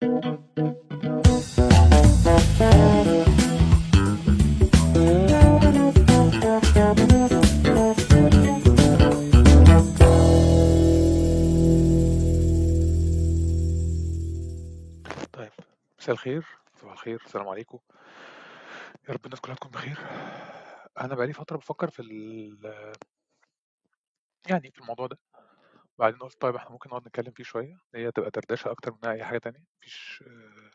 طيب مساء الخير. صباح الخير. السلام عليكم. يا رب الناس كلها تكون بخير. أنا بقالي فترة بفكر في ال يعني في الموضوع ده. وبعدين قلت طيب إحنا ممكن نقعد نتكلم فيه شوية هي تبقى دردشة أكتر منها أي حاجة تانية مفيش آه،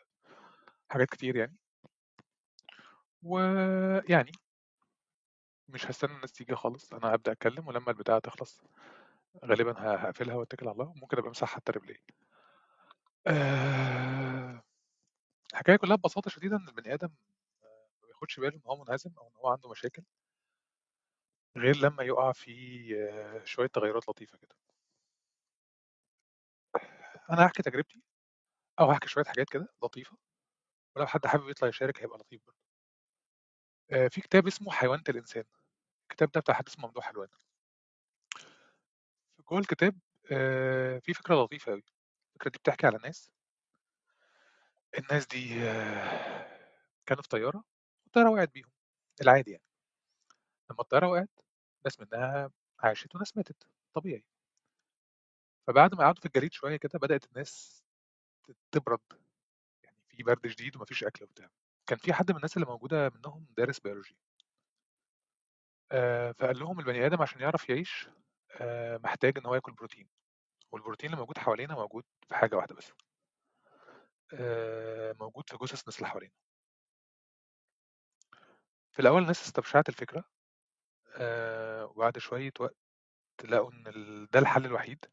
حاجات كتير يعني. ويعني مش هستنى الناس تيجي خالص أنا ابدا أتكلم ولما البتاعة تخلص غالبا هقفلها وأتكل على الله ممكن أبقى امسح حتى ريبلاي آه، الحكاية كلها ببساطة شديدة إن البني آدم ما بياخدش باله إن هو منهزم أو إن هو عنده مشاكل غير لما يقع في آه، شوية تغيرات لطيفة كده. أنا هحكي تجربتي أو هحكي شوية حاجات كده لطيفة ولو حد حابب يطلع يشارك هيبقى لطيف برضه. آه، في كتاب اسمه حيوانة الإنسان الكتاب ده بتاع حد اسمه ممدوح حلوان. جوه الكتاب آه، في فكرة لطيفة أوي. الفكرة دي بتحكي على ناس. الناس دي آه، كانوا في طيارة والطيارة وقعت بيهم. العادي يعني. لما الطيارة وقعت ناس منها عاشت وناس ماتت. طبيعي. فبعد ما قعدوا في الجليد شوية كده بدأت الناس تبرد. يعني في برد شديد ومفيش أكل وبتاع. كان في حد من الناس اللي موجودة منهم دارس بيولوجي. آه، فقال لهم البني آدم عشان يعرف يعيش آه، محتاج إن هو ياكل بروتين. والبروتين اللي موجود حوالينا موجود في حاجة واحدة بس. آه، موجود في جثث الناس اللي حوالينا. في الأول الناس استبشعت الفكرة آه، وبعد شوية وقت لقوا ال- ده الحل الوحيد.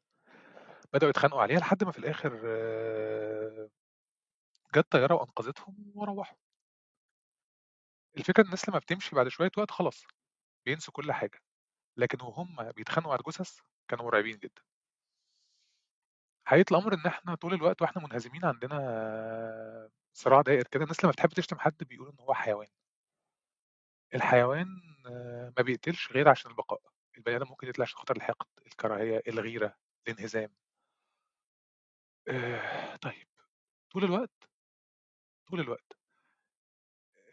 بدأوا يتخانقوا عليها لحد ما في الآخر جت طيارة وأنقذتهم وروحوا. الفكرة إن الناس لما بتمشي بعد شوية وقت خلاص بينسوا كل حاجة لكن وهم بيتخانقوا على الجثث كانوا مرعبين جدا. حقيقة الأمر إن إحنا طول الوقت وإحنا منهزمين عندنا صراع دائر كده الناس لما بتحب تشتم حد بيقول إن هو حيوان. الحيوان ما بيقتلش غير عشان البقاء. البني آدم ممكن يقتل عشان خاطر الحقد الكراهية الغيرة الانهزام. آه، طيب. طول الوقت؟ طول الوقت.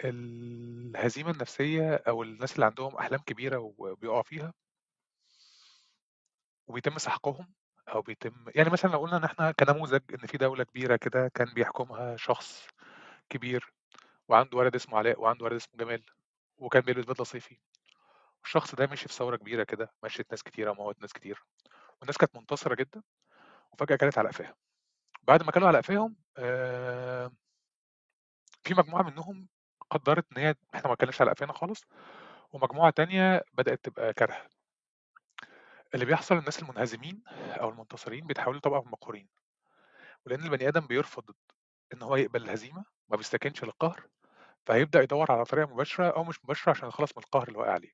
الهزيمة النفسية أو الناس اللي عندهم أحلام كبيرة وبيقعوا فيها؟ وبيتم سحقهم؟ أو بيتم يعني مثلا لو قلنا إن إحنا كنموذج إن في دولة كبيرة كده كان بيحكمها شخص كبير وعنده ولد اسمه علاء وعنده ولد اسمه جمال وكان بيلبس بدلة صيفي. الشخص ده مشي في ثورة كبيرة كده مشيت ناس كتيرة وموت ناس كتير. والناس كانت منتصرة جدا وفجأة كانت على قفاها بعد ما كانوا على قفاهم في مجموعة منهم قدرت إن هي إحنا ما كناش على قفانا خالص ومجموعة تانية بدأت تبقى كارهة. اللي بيحصل الناس المنهزمين أو المنتصرين بيتحولوا طبقة من المقهورين ولأن البني آدم بيرفض إن هو يقبل الهزيمة ما بيستكنش للقهر فهيبدأ يدور على طريقة مباشرة أو مش مباشرة عشان يخلص من القهر اللي واقع عليه.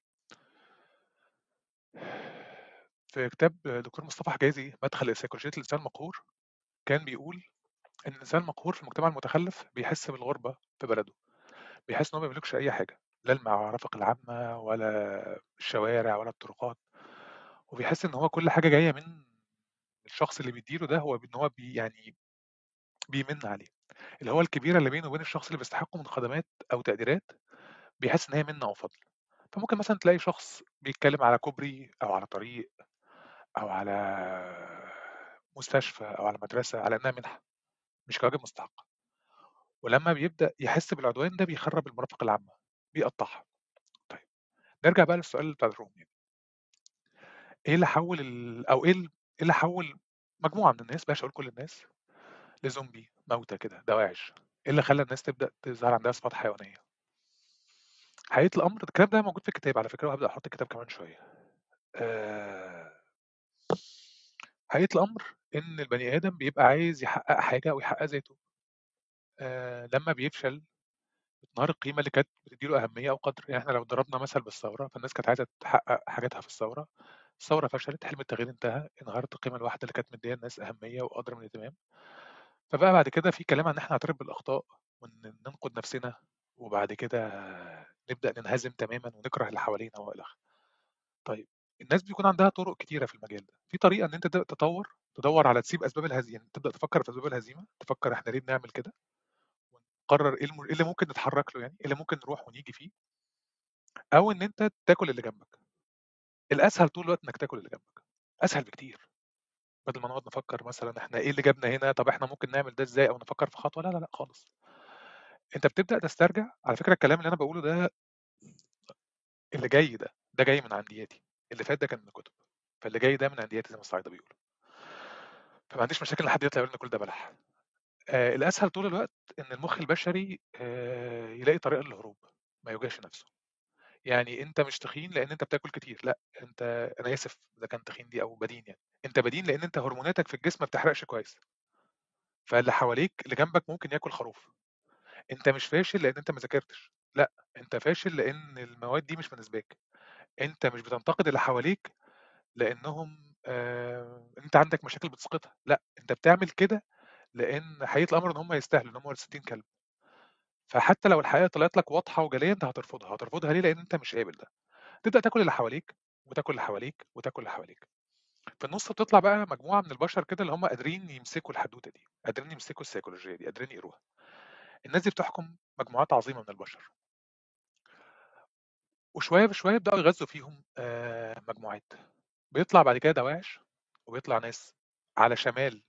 في كتاب دكتور مصطفى حجازي مدخل سيكولوجية الإنسان المقهور كان بيقول إن الإنسان المقهور في المجتمع المتخلف بيحس بالغربة في بلده بيحس إن هو ما بيملكش أي حاجة لا المرافق العامة ولا الشوارع ولا الطرقات وبيحس إن هو كل حاجة جاية من الشخص اللي بيديله ده هو إن هو بي يعني بيمن عليه. اللي هو الكبيرة اللي بينه وبين الشخص اللي بيستحقه من خدمات أو تقديرات بيحس إن هي منة أو فضل. فممكن مثلا تلاقي شخص بيتكلم على كوبري أو على طريق أو على مستشفى أو على مدرسة على إنها منحة مش كواجب مستحق. ولما بيبدأ يحس بالعدوان ده بيخرب المرافق العامة بيقطعها. طيب نرجع بقى للسؤال بتاع الروم يعني. إيه اللي حول ال... أو إيه إيه اللي حول مجموعة من الناس بلاش أقول كل الناس لزومبي موتى كده دواعش إيه اللي خلى الناس تبدأ تظهر عندها صفات حيوانية؟ حقيقة الأمر الكلام ده موجود في الكتاب على فكرة وهبدأ أحط الكتاب كمان شوية. آه، حقيقة الأمر إن البني آدم بيبقى عايز يحقق حاجة أو يحقق ذاته. آه، لما بيفشل بتنهار القيمة اللي كانت بتديله أهمية أو قدر يعني إحنا لو ضربنا مثل بالثورة فالناس كانت عايزة تحقق حاجاتها في الثورة. الثورة فشلت حلم التغيير انتهى انهارت القيمة الواحدة اللي كانت مدية الناس أهمية وقدر من الاهتمام. فبقى بعد كده في كلام عن إن إحنا نعترف بالأخطاء وننقد نفسنا وبعد كده نبدأ ننهزم تماما ونكره اللي حوالينا وإلى آخره. طيب الناس بيكون عندها طرق كتيرة في المجال ده. في طريقة إن أنت تطور تدوّر على تسيب أسباب الهزي يعني تبدأ تفكّر في أسباب الهزيمة، تفكّر إحنا ليه بنعمل كده، ونقرر إيه الم إيه اللي ممكن نتحرّك له يعني، إيه اللي ممكن نروح ونيجي فيه، أو إن أنت تاكل اللي جنبك. الأسهل طول الوقت إنك تاكل اللي جنبك، أسهل بكتير، بدل ما نقعد نفكّر مثلًا إحنا إيه اللي جابنا هنا، طب إحنا ممكن نعمل ده إزاي، أو نفكّر في خطوة، لا، لا، لأ خالص. أنت بتبدأ تسترجع على فكرة الكلام اللي أنا باقوله ده اللي جاي ده، ده جاي من عندياتي، اللي فات ده كان من الكتب، فاللي جاي ده من عندياتي زي ما الصعايدة بيقولوا. فما عنديش مشاكل إن حد يطلع يقول إن كل ده بلح. آآ الأسهل طول الوقت إن المُخ البشري آآ يلاقي طريقة للهروب، ما يوجعش نَفْسه. يعني أنت مش تخين لإن أنت بتاكل كتير، لأ، أنت أنا آسف إذا كان تخين دي أو بدين يعني، أنت بدين لإن أنت هرموناتك في الجسم ما بتحرقش كويس. فاللي حواليك اللي جنبك ممكن ياكل خروف. أنت مش فاشل لإن أنت ما ذاكرتش، لأ، أنت فاشل لإن المواد دي مش مناسباك. أنت مش بتنتقد اللي حواليك لإنهم آآ أنت عندك مشاكل بتسقطها، لأ، أنت بتعمل كده لإن حقيقة الأمر إن هم يستاهلوا، إن هم 60 كلب. فحتى لو الحقيقة طلعت لك واضحة وجلية أنت هترفضها، هترفضها ليه؟ لإن أنت مش قابل ده. تبدأ تاكل اللي حواليك، وتاكل اللي حواليك، وتاكل اللي حواليك. في النُص بتطلع بقى مجموعة من البشر كده اللي هم قادرين يمسكوا الحدوتة دي، قادرين يمسكوا السيكولوجية دي، قادرين يقروها. الناس دي بتحكم مجموعات عظيمة من البشر. وشوية بشوية يبدأوا يغذوا فيهم آآ مجموعات. بيطلع بعد كده دواعش، وبيطلع ناس على شمال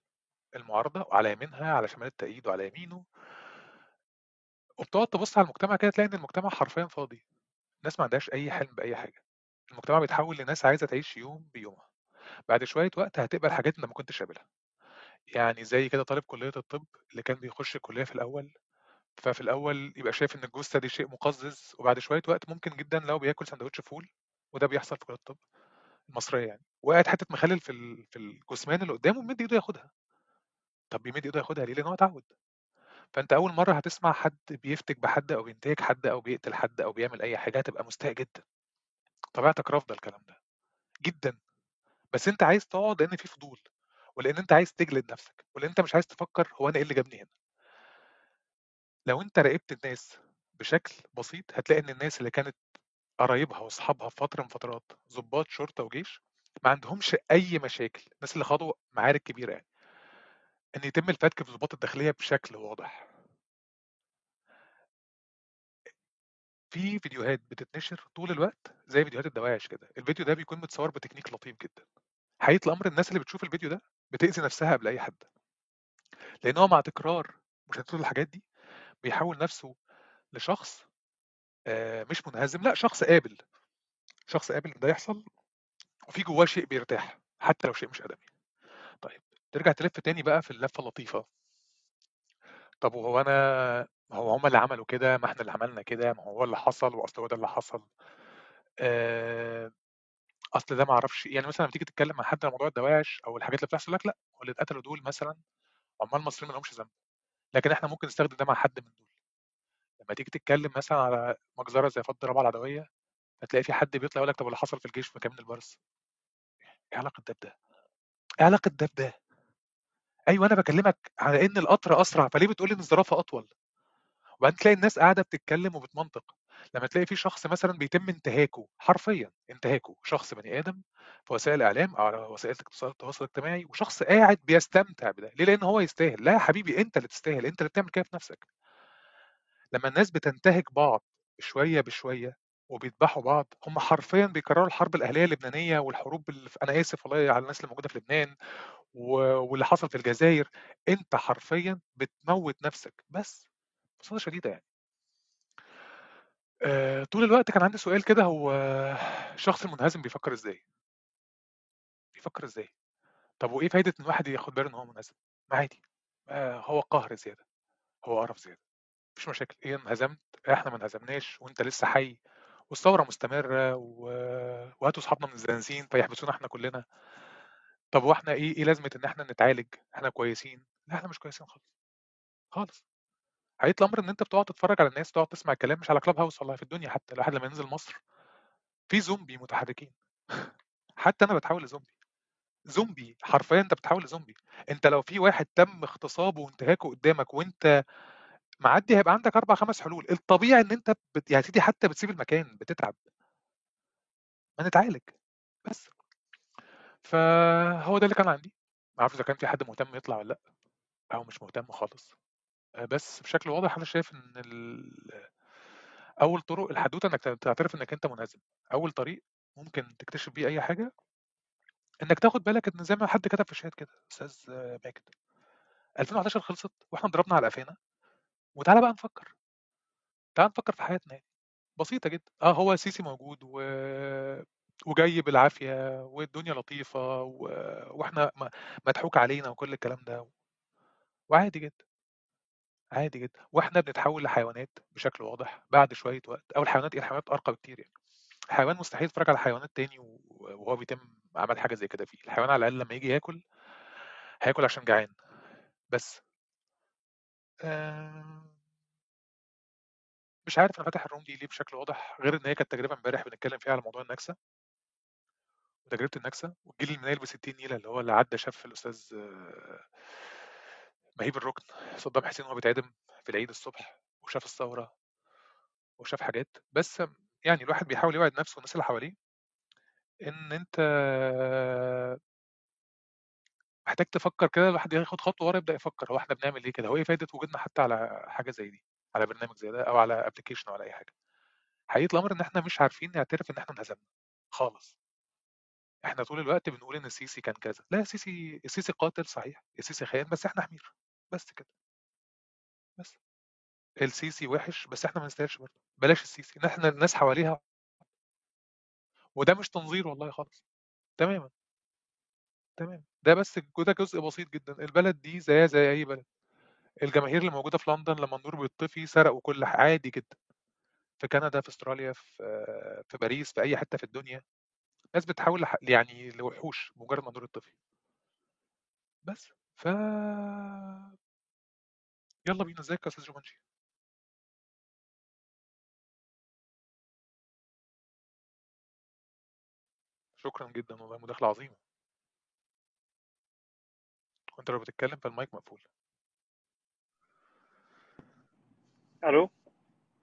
المعارضة، وعلى يمينها، على شمال التأييد وعلى يمينه. وبتقعد تبُص على المجتمع كده تلاقي إن المجتمع حرفيًا فاضي. الناس ما عندهاش أي حلم بأي حاجة. المجتمع بيتحول لناس عايزة تعيش يوم بيومها. بعد شوية وقت هتقبل حاجات أنت ما كنتش قابلها. يعني زي كده طالب كلية الطب اللي كان بيخش الكلية في الأول، ففي الأول يبقى شايف إن الجثة دي شيء مقزز، وبعد شوية وقت ممكن جدًا لو بياكل ساندوتش فول، وده بيحصل في كلية الطب المصرية يعني، وقعت حتة مخلل في في الجثمان اللي قدامه ومد إيده ياخدها. طب بيمد إيده ياخدها ليه؟ لأن هو اتعود. فأنت أول مرة هتسمع حد بيفتك بحد أو بينتهك حد أو بيقتل حد أو بيعمل أي حاجة هتبقى مستاء جدًا. طبيعتك رافضة الكلام ده، جدًا. بس أنت عايز تقعد لأن في فضول، ولأن أنت عايز تجلد نفسك، ولأن أنت مش عايز تفكر هو أنا إيه اللي جابني هنا. لو أنت راقبت الناس بشكل بسيط، هتلاقي إن الناس اللي كانت قرايبها وأصحابها في فترة من فترات ضباط شرطة وجيش، ما عندهمش أي مشاكل، الناس اللي خاضوا معارك كبيرة يعني. إن يتم الفتك في الضباط الداخلية بشكل واضح. في فيديوهات بتتنشر طول الوقت زي فيديوهات الدواعش كده، الفيديو ده بيكون متصور بتكنيك لطيف جدًا. حقيقة الأمر الناس اللي بتشوف الفيديو ده بتأذي نفسها قبل أي حد. لأن هو مع تكرار مشاهدته للحاجات دي، بيحوّل نفسه لشخص مش منهزم، لأ شخص قابل. شخص قابل إن ده يحصل، وفي جواه شيء بيرتاح، حتى لو شيء مش آدمي. طيب، ترجع تلِف تاني بقى في اللفة اللطيفة. طب وهو ما هو هم اللي عملوا كده، ما إحنا اللي عملنا كده، ما هو اللي حصل، وأصل هو ده اللي حصل. آآ أصل ده ما أعرفش يعني مثلًا لمّا تيجي تتكلم مع حد عن موضوع الدواعش أو الحاجات اللي بتحصل، لك لأ، هو اللي اتقتلوا دول مثلًا عمال مصريين ما لهمش ذنب، لكن إحنا ممكن نستخدم ده مع حد من دول. لمّا تيجي تتكلم مثلًا على مجزرة زي فض رابعة العدوية، هتلاقي في حد بيطلع يقول لك طب واللي حصل في الجيش في كمين البرص؟ إيه علاقة ده بده؟ إيه علاقة ده بده؟ أيوه أنا باكلمك على إن القطر أسرع، فليه بتقول لي إن الزرافة أطول؟ وبعدين تلاقي الناس قاعدة بتتكلم وبتمنطق. لمّا تلاقي في شخص مثلًا بيتم انتهاكه، حرفيًا انتهاكه، شخص بني آدم في وسائل الإعلام أو على وسائل التواصل الاجتماعي، وشخص قاعد بيستمتع بده، ليه؟ لأن هو يستاهل. لا يا حبيبي أنت اللي تستاهل، أنت اللي بتعمل كده في نفسك. لمّا الناس بتنتهك بعض شوية بشوية وبيذبحوا بعض، هم حرفيًا بيكرروا الحرب الأهلية اللبنانية والحروب اللي ف أنا آسف والله على الناس اللي موجودة في لبنان واللي حصل في الجزاير، أنت حرفيًا بتموّت نفسك، بس، ببساطة شديدة يعني. طول الوقت كان عندي سؤال كده هو الشخص المنهزم بيفكّر إزاي؟ بيفكّر إزاي؟ طب وإيه فايدة إن الواحد ياخد باله إن هو منهزم؟ ما عادي، آآ هو قهر زيادة، هو قرف زيادة، ما فيش مشاكل، إيه انهزمت، إحنا ما انهزمناش وأنت لسه حي والثورة مستمرة و وهاتوا صحابنا من الزنازين فيحبسونا إحنا كلنا. طب هو إحنا إيه إيه لازمة إن إحنا نتعالج، إحنا كويسين، لا إحنا مش كويسين خالص، خالص. حقيقة الأمر إن أنت بتقعد تتفرّج على الناس، تقعد تسمع الكلام مش على club house والله في الدنيا حتى، الواحد لمّا ينزل مصر في زومبي متحركين حتى أنا باتحول لزومبي. زومبي، حرفيًا أنت بتتحول لزومبي. أنت لو في واحد تم اغتصابه وانتهاكه قدّامك وأنت معدّي هيبقى عندك 4، 5 حلول، الطبيعي إن أنت بت يا سيدي حتى بتسيب المكان، بتتعب. ما نتعالج، بس. فهو ده اللي كان عندي. ما أعرفش إذا كان في حد مهتم يطلع ولا لأ أو مش مهتم خالص آه، بس بشكل واضح أنا شايف إن ال... أول طرق الحدوتة إنك تعترف إنك أنت منهزم أول طريق ممكن تكتشف بيه أي حاجة إنك تاخد بالك إن زي ما حد كتب في الشات كده أستاذ ماجد 2011 خلصت وإحنا ضربنا على قفانا وتعالى بقى نفكر. تعالى نفكر في حياتنا يعني. بسيطة جدا. آه هو السيسي موجود و... وجاي بالعافية والدنيا لطيفة و... وإحنا مضحوك علينا وكل الكلام ده وعادي جدا. عادي جدا. وإحنا بنتحول لحيوانات بشكل واضح بعد شوية وقت. أو الحيوانات إيه؟ الحيوانات أرقى بكتير يعني. الحيوان مستحيل يتفرج على حيوانات تاني وهو بيتم عمل حاجة زي كده فيه. الحيوان على الأقل لما يجي ياكل هياكل عشان جعان. بس. آه، مش عارف أنا فاتح الروم دي ليه بشكل واضح غير إن هي كانت تجربة امبارح بنتكلم فيها على موضوع النكسة. وتجربة النكسة والجيل المنايل ب 60 نيلة اللي هو اللي عدى شاف الأستاذ مهيب الركن صدام حسين وهو بيتعدم في العيد الصبح وشاف الثورة وشاف حاجات. بس يعني الواحد بيحاول يوعد نفسه والناس اللي حواليه إن أنت محتاج تفكر كده الواحد ياخد خطوة ورا يبدأ يفكر هو إحنا بنعمل إيه كده؟ هو إيه فايدة وجودنا حتى على حاجة زي دي على برنامج زي ده أو على application أو على أي حاجة؟ حقيقة الأمر إن إحنا مش عارفين نعترف إن إحنا انهزمنا خالص. إحنا طول الوقت بنقول إن السيسي كان كذا لا السيسي السيسي قاتل صحيح السيسي خاين بس إحنا حمير بس كده. بس. السيسي وحش بس إحنا ما نستاهلش برضه. بلاش السيسي إحنا الناس حواليها وده مش تنظير والله خالص. تماما. تمام. ده بس ده جزء بسيط جدا. البلد دي زيها زي أي بلد. الجماهير اللي موجودة في لندن لما النور بيطفي سرقوا كل عادي جدا. في كندا في أستراليا في في باريس في أي حتة في الدنيا. ناس بتحاول يعني لوحوش مجرد ما النور يطفي. بس. ف يلا بينا. إزيك يا أستاذ جومانجي شكرا جدا والله. مداخلة عظيمة. وانت لو بتتكلم فالمايك مقفول. ألو؟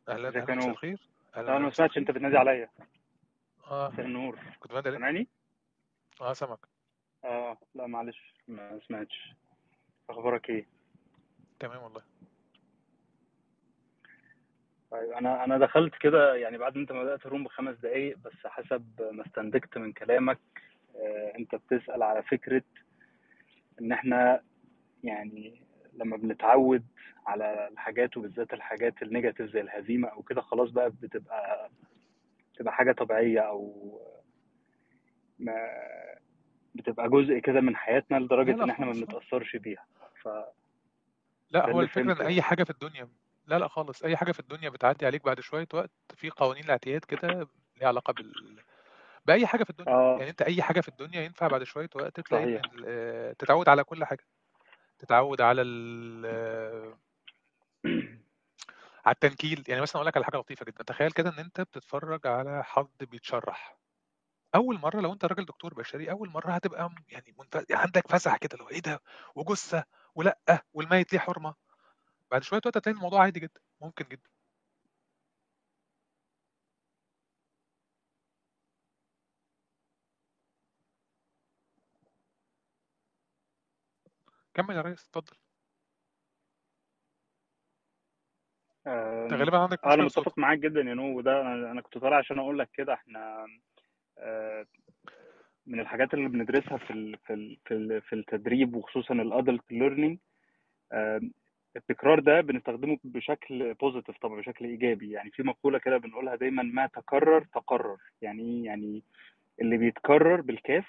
أهلا أهلا مساء الخير. لا أهلا أنا ما سمعتش أنت بتنادي عليا. آه. مساء النور. كنت بنادي عليك؟ سامعني؟ آه سامعك. آه لا معلش ما سمعتش. أخبارك إيه؟ تمام والله. طيب أنا أنا دخلت كده يعني بعد ما أنت ما بدأت الروم بخمس دقايق بس حسب ما استنتجت من كلامك آه أنت بتسأل على فكرة إن إحنا يعني لما بنتعود على الحاجات وبالذات الحاجات النيجاتيف زي الهزيمة أو كده خلاص بقى بتبقى بتبقى حاجة طبيعية أو ما بتبقى جزء كده من حياتنا لدرجة لا إن إحنا ما بنتأثرش بيها. فده لا هو الفكرة إن أي حاجة في الدنيا لا لا خالص. أي حاجة في الدنيا بتعدي عليك بعد شوية وقت في قوانين الاعتياد كده ليها علاقة بال بأي حاجة في الدنيا. آه. يعني أنت أي حاجة في الدنيا ينفع بعد شوية وقت تلاقي آه، تتعود على كل حاجة. تتعود على ال آه، على التنكيل. يعني مثلا أقول لك على حاجة لطيفة جدا. تخيل كده إن أنت بتتفرج على حد بيتشرح. أول مرة لو أنت راجل دكتور بشري أول مرة هتبقى يعني منف... عندك فزع كده لو إيه ده؟ وجثة ولأ والميت ليه حرمة؟ بعد شوية وقت هتلاقي الموضوع عادي جدا. ممكن جدا. كمل يا ريس اتفضل. انت آم، غالبا عندك أنا في صوتك متفق معاك جدا you know وده أنا كنت طالع عشان أقول لك كده إحنا آه، من الحاجات اللي بندرسها في ال في ال في, ال في التدريب وخصوصا ال adult learning التكرار ده بنستخدمه بشكل positive طبعا بشكل إيجابي. يعني في مقولة كده بنقولها دايما ما تكرر تقرر. يعني إيه؟ يعني اللي بيتكرر بالكاف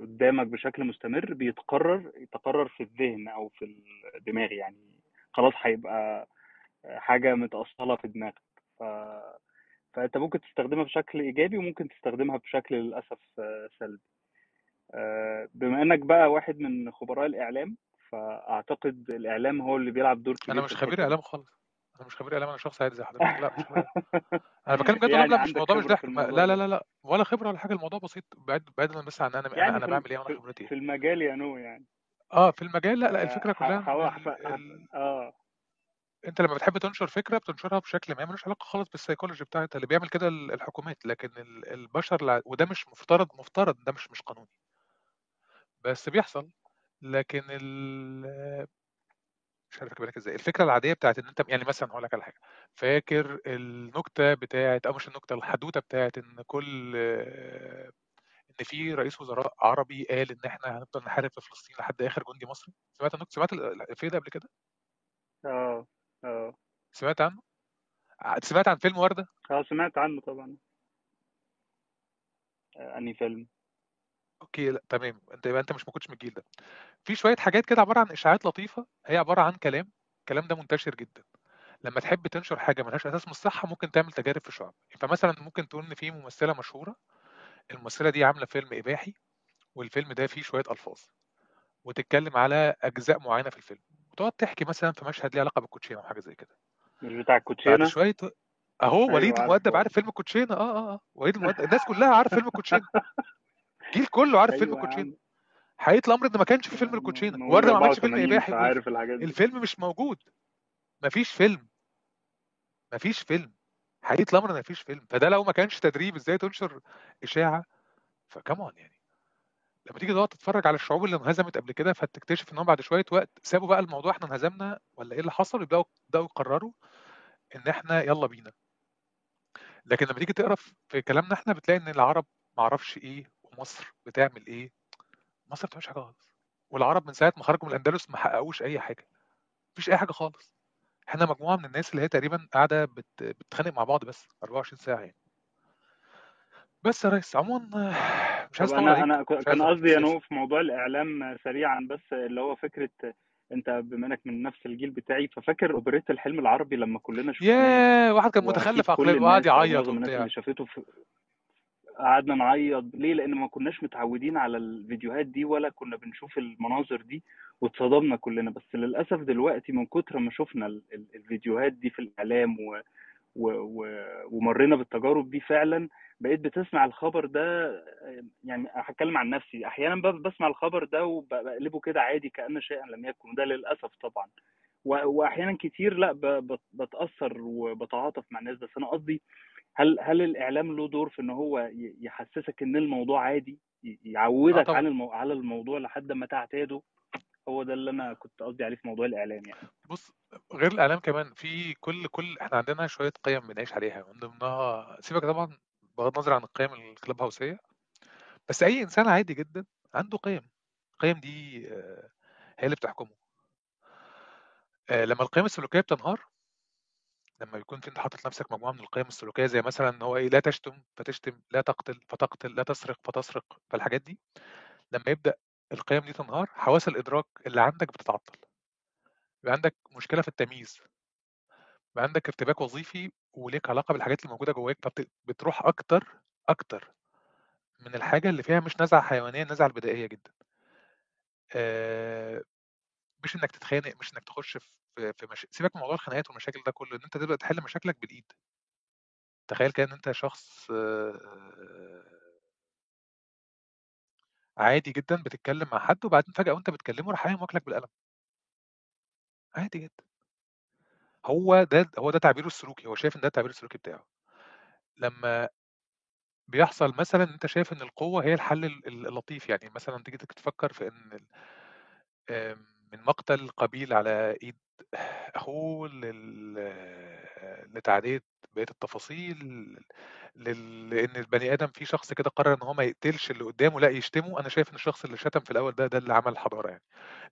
قدامك بشكل مستمر بيتقرر يتقرر في الذهن أو في الدماغ يعني خلاص هيبقى حاجة متأصلة في دماغك. ف... فأنت ممكن تستخدمها بشكل إيجابي وممكن تستخدمها بشكل للأسف سلبي. آه، بما إنك بقى واحد من خبراء الإعلام فأعتقد الإعلام هو اللي بيلعب دور أنا كبير في مش خبير إعلام خالص. أنا مش خبير إعلام أنا شخص عادي زي حضرتك. لا مش خبير. أنا بتكلم بجد يعني لا مش عندك موضوع مش ضحك. الموضوع لا لا لا لا. ولا خبرة ولا حاجة. الموضوع بسيط. بعد بعيدا بس عن أنا يعني أنا بعمل إيه وأنا خبرتي في إيه. المجال you know يعني. آه في المجال لا لا آه، الفكرة كلها. آه. أنت لما بتحب تنشر فكرة بتنشرها بشكل ما ملوش علاقة خالص بالسيكولوجي بتاعتها اللي بيعمل كده ال- الحكومات. لكن ال- البشر وده مش مفترض مفترض ده مش مش قانوني. بس بيحصل. لكن ال مش عارف أجيبها لك إزاي. الفكرة العادية بتاعت إن أنت يعني مثلا هقول لك على حاجة. فاكر النكتة بتاعت أو مش النكتة الحدوتة بتاعت إن كل إن في رئيس وزراء عربي قال إن إحنا هنفضل نحارب في فلسطين لحد آخر جندي مصري؟ سمعت النكتة سمعت الافيه ده قبل كده؟ آه آه. سمعت عنه؟ سمعت عن فيلم وردة؟ آه سمعت عنه طبعا. آه، أنهي فيلم؟ أوكي لأ تمام. أنت يبقى أنت مش ما كنتش من الجيل ده. في شوية حاجات كده عبارة عن إشاعات لطيفة هي عبارة عن كلام. الكلام ده منتشر جدا. لما تحب تنشر حاجة ملهاش أساس من الصحة ممكن تعمل تجارب في الشعب فمثلا ممكن تقول إن في ممثلة مشهورة الممثلة دي عاملة فيلم إباحي والفيلم ده فيه شوية ألفاظ وتتكلم على أجزاء معينة في الفيلم. وتقعد تحكي مثلا في مشهد ليه علاقة بالكوتشينة أو حاجة زي كده. مش بتاع بعد الكوتشينه شوية أهو أيوه وليد المؤدب عارف فيلم الكوتشينة. آه آه آه. وليد المؤدب الناس كلها عارف فيلم الكوتشينة. الجيل كله عارف فيلم يا الكوتشينه عم. حقيقة الأمر ان ما كانش في فيلم الكوتشينه ورده ما عملش فيلم 84 إباحي. فعارف الحاجات دي. الفيلم مش موجود. مفيش فيلم. مفيش فيلم. حقيقة الأمر إن مفيش فيلم. فده لو ما كانش تدريب إزاي تنشر إشاعة؟ فكمان يعني. لما تيجي تقعد تتفرج على الشعوب اللي انهزمت قبل كده فتكتشف انهم بعد شوية وقت سابوا بقى الموضوع إحنا انهزمنا ولا إيه اللي حصل؟ يبداوا يبدأوا يقرروا إن إحنا يلا بينا. لكن لما تيجي تقرا في كلامنا إحنا بتلاقي إن العرب ما أعرفش إيه ومصر بتعمل إيه؟ مصر ما بتعملش حاجة خالص. والعرب من ساعة ما خرجوا من الأندلس ما حققوش أي حاجة. مفيش أي حاجة خالص. إحنا مجموعة من الناس اللي هي تقريبا قاعدة بت... بتتخانق مع بعض بس 24 ساعة يعني. بس يا ريس عموما مش عايز أنا أنا كان قصدي أنا في موضوع الإعلام سريعا بس اللي هو فكرة أنت بما إنك من نفس الجيل بتاعي ففاكر أوبريت الحلم العربي لما كلنا شفناه؟ ياه واحد كان متخلف عقليا وقعد يعيط وبتاع. اللي شافته في قعدنا نعيط. ليه؟ لأن ما كناش متعودين على الفيديوهات دي ولا كنا بنشوف المناظر دي واتصدمنا كلنا. بس للأسف دلوقتي من كتر ما شفنا ال- ال- الفيديوهات دي في الإعلام و... و... و... ومرينا بالتجارب دي فعلا بقيت بتسمع الخبر ده يعني هتكلم عن نفسي. أحيانا بسمع الخبر ده وبقلبه كده عادي كأن شيئا لم يكن. وده للأسف طبعا. واحيانا كتير لأ بتأثر وبتعاطف مع الناس. بس أنا قصدي هل هل الإعلام له دور في إن هو يحسسك إن الموضوع عادي؟ يعودك طبعا. على المو... على الموضوع لحد ما تعتاده؟ هو ده اللي أنا كنت قصدي عليه في موضوع الإعلام يعني. بص غير الإعلام كمان في كل كل إحنا عندنا شوية قيم بنعيش عليها. من ضمنها سيبك طبعا بغض النظر عن القيم الكلاب هاوسية بس أي إنسان عادي جدا عنده قيم. القيم دي آه، هي اللي بتحكمه. آه، لما القيم السلوكية بتنهار لما يكون انت حاطط لنفسك مجموعة من القيم السلوكية زي مثلا إن هو إيه لا تشتم فتشتم لا تقتل فتقتل لا تسرق فتسرق فالحاجات دي لما يبدأ القيم دي تنهار حواس الإدراك اللي عندك بتتعطل. يبقى عندك مشكلة في التمييز. يبقى عندك ارتباك وظيفي وليك علاقة بالحاجات اللي موجودة جواك فبتروح أكتر أكتر من الحاجة اللي فيها مش نزعة حيوانية النزعه البدائية جدا. مش إنك تتخانق مش إنك تخش في في مش... سيبك من موضوع الخناقات والمشاكل ده كله إن أنت تبدأ تحل مشاكلك بالإيد. تخيل كده إن أنت شخص عادي جدا بتتكلم مع حد وبعدين فجأة وأنت بتكلمه راح قايم واكلك بالقلم. عادي جدا. هو ده هو ده تعبيره السلوكي هو شايف إن ده التعبير السلوكي بتاعه. لما بيحصل مثلا أنت شايف إن القوة هي الحل ال- ال- اللطيف يعني مثلا تيجي تفكر في إن ال- آم، من مقتل قابيل على إيد اخوه لل- بقية التفاصيل. لأن البني آدم في شخص كده قرر إن هو ما يقتلش اللي قدامه لا يشتمه أنا شايف إن الشخص اللي شتم في الأول ده ده اللي عمل الحضاره يعني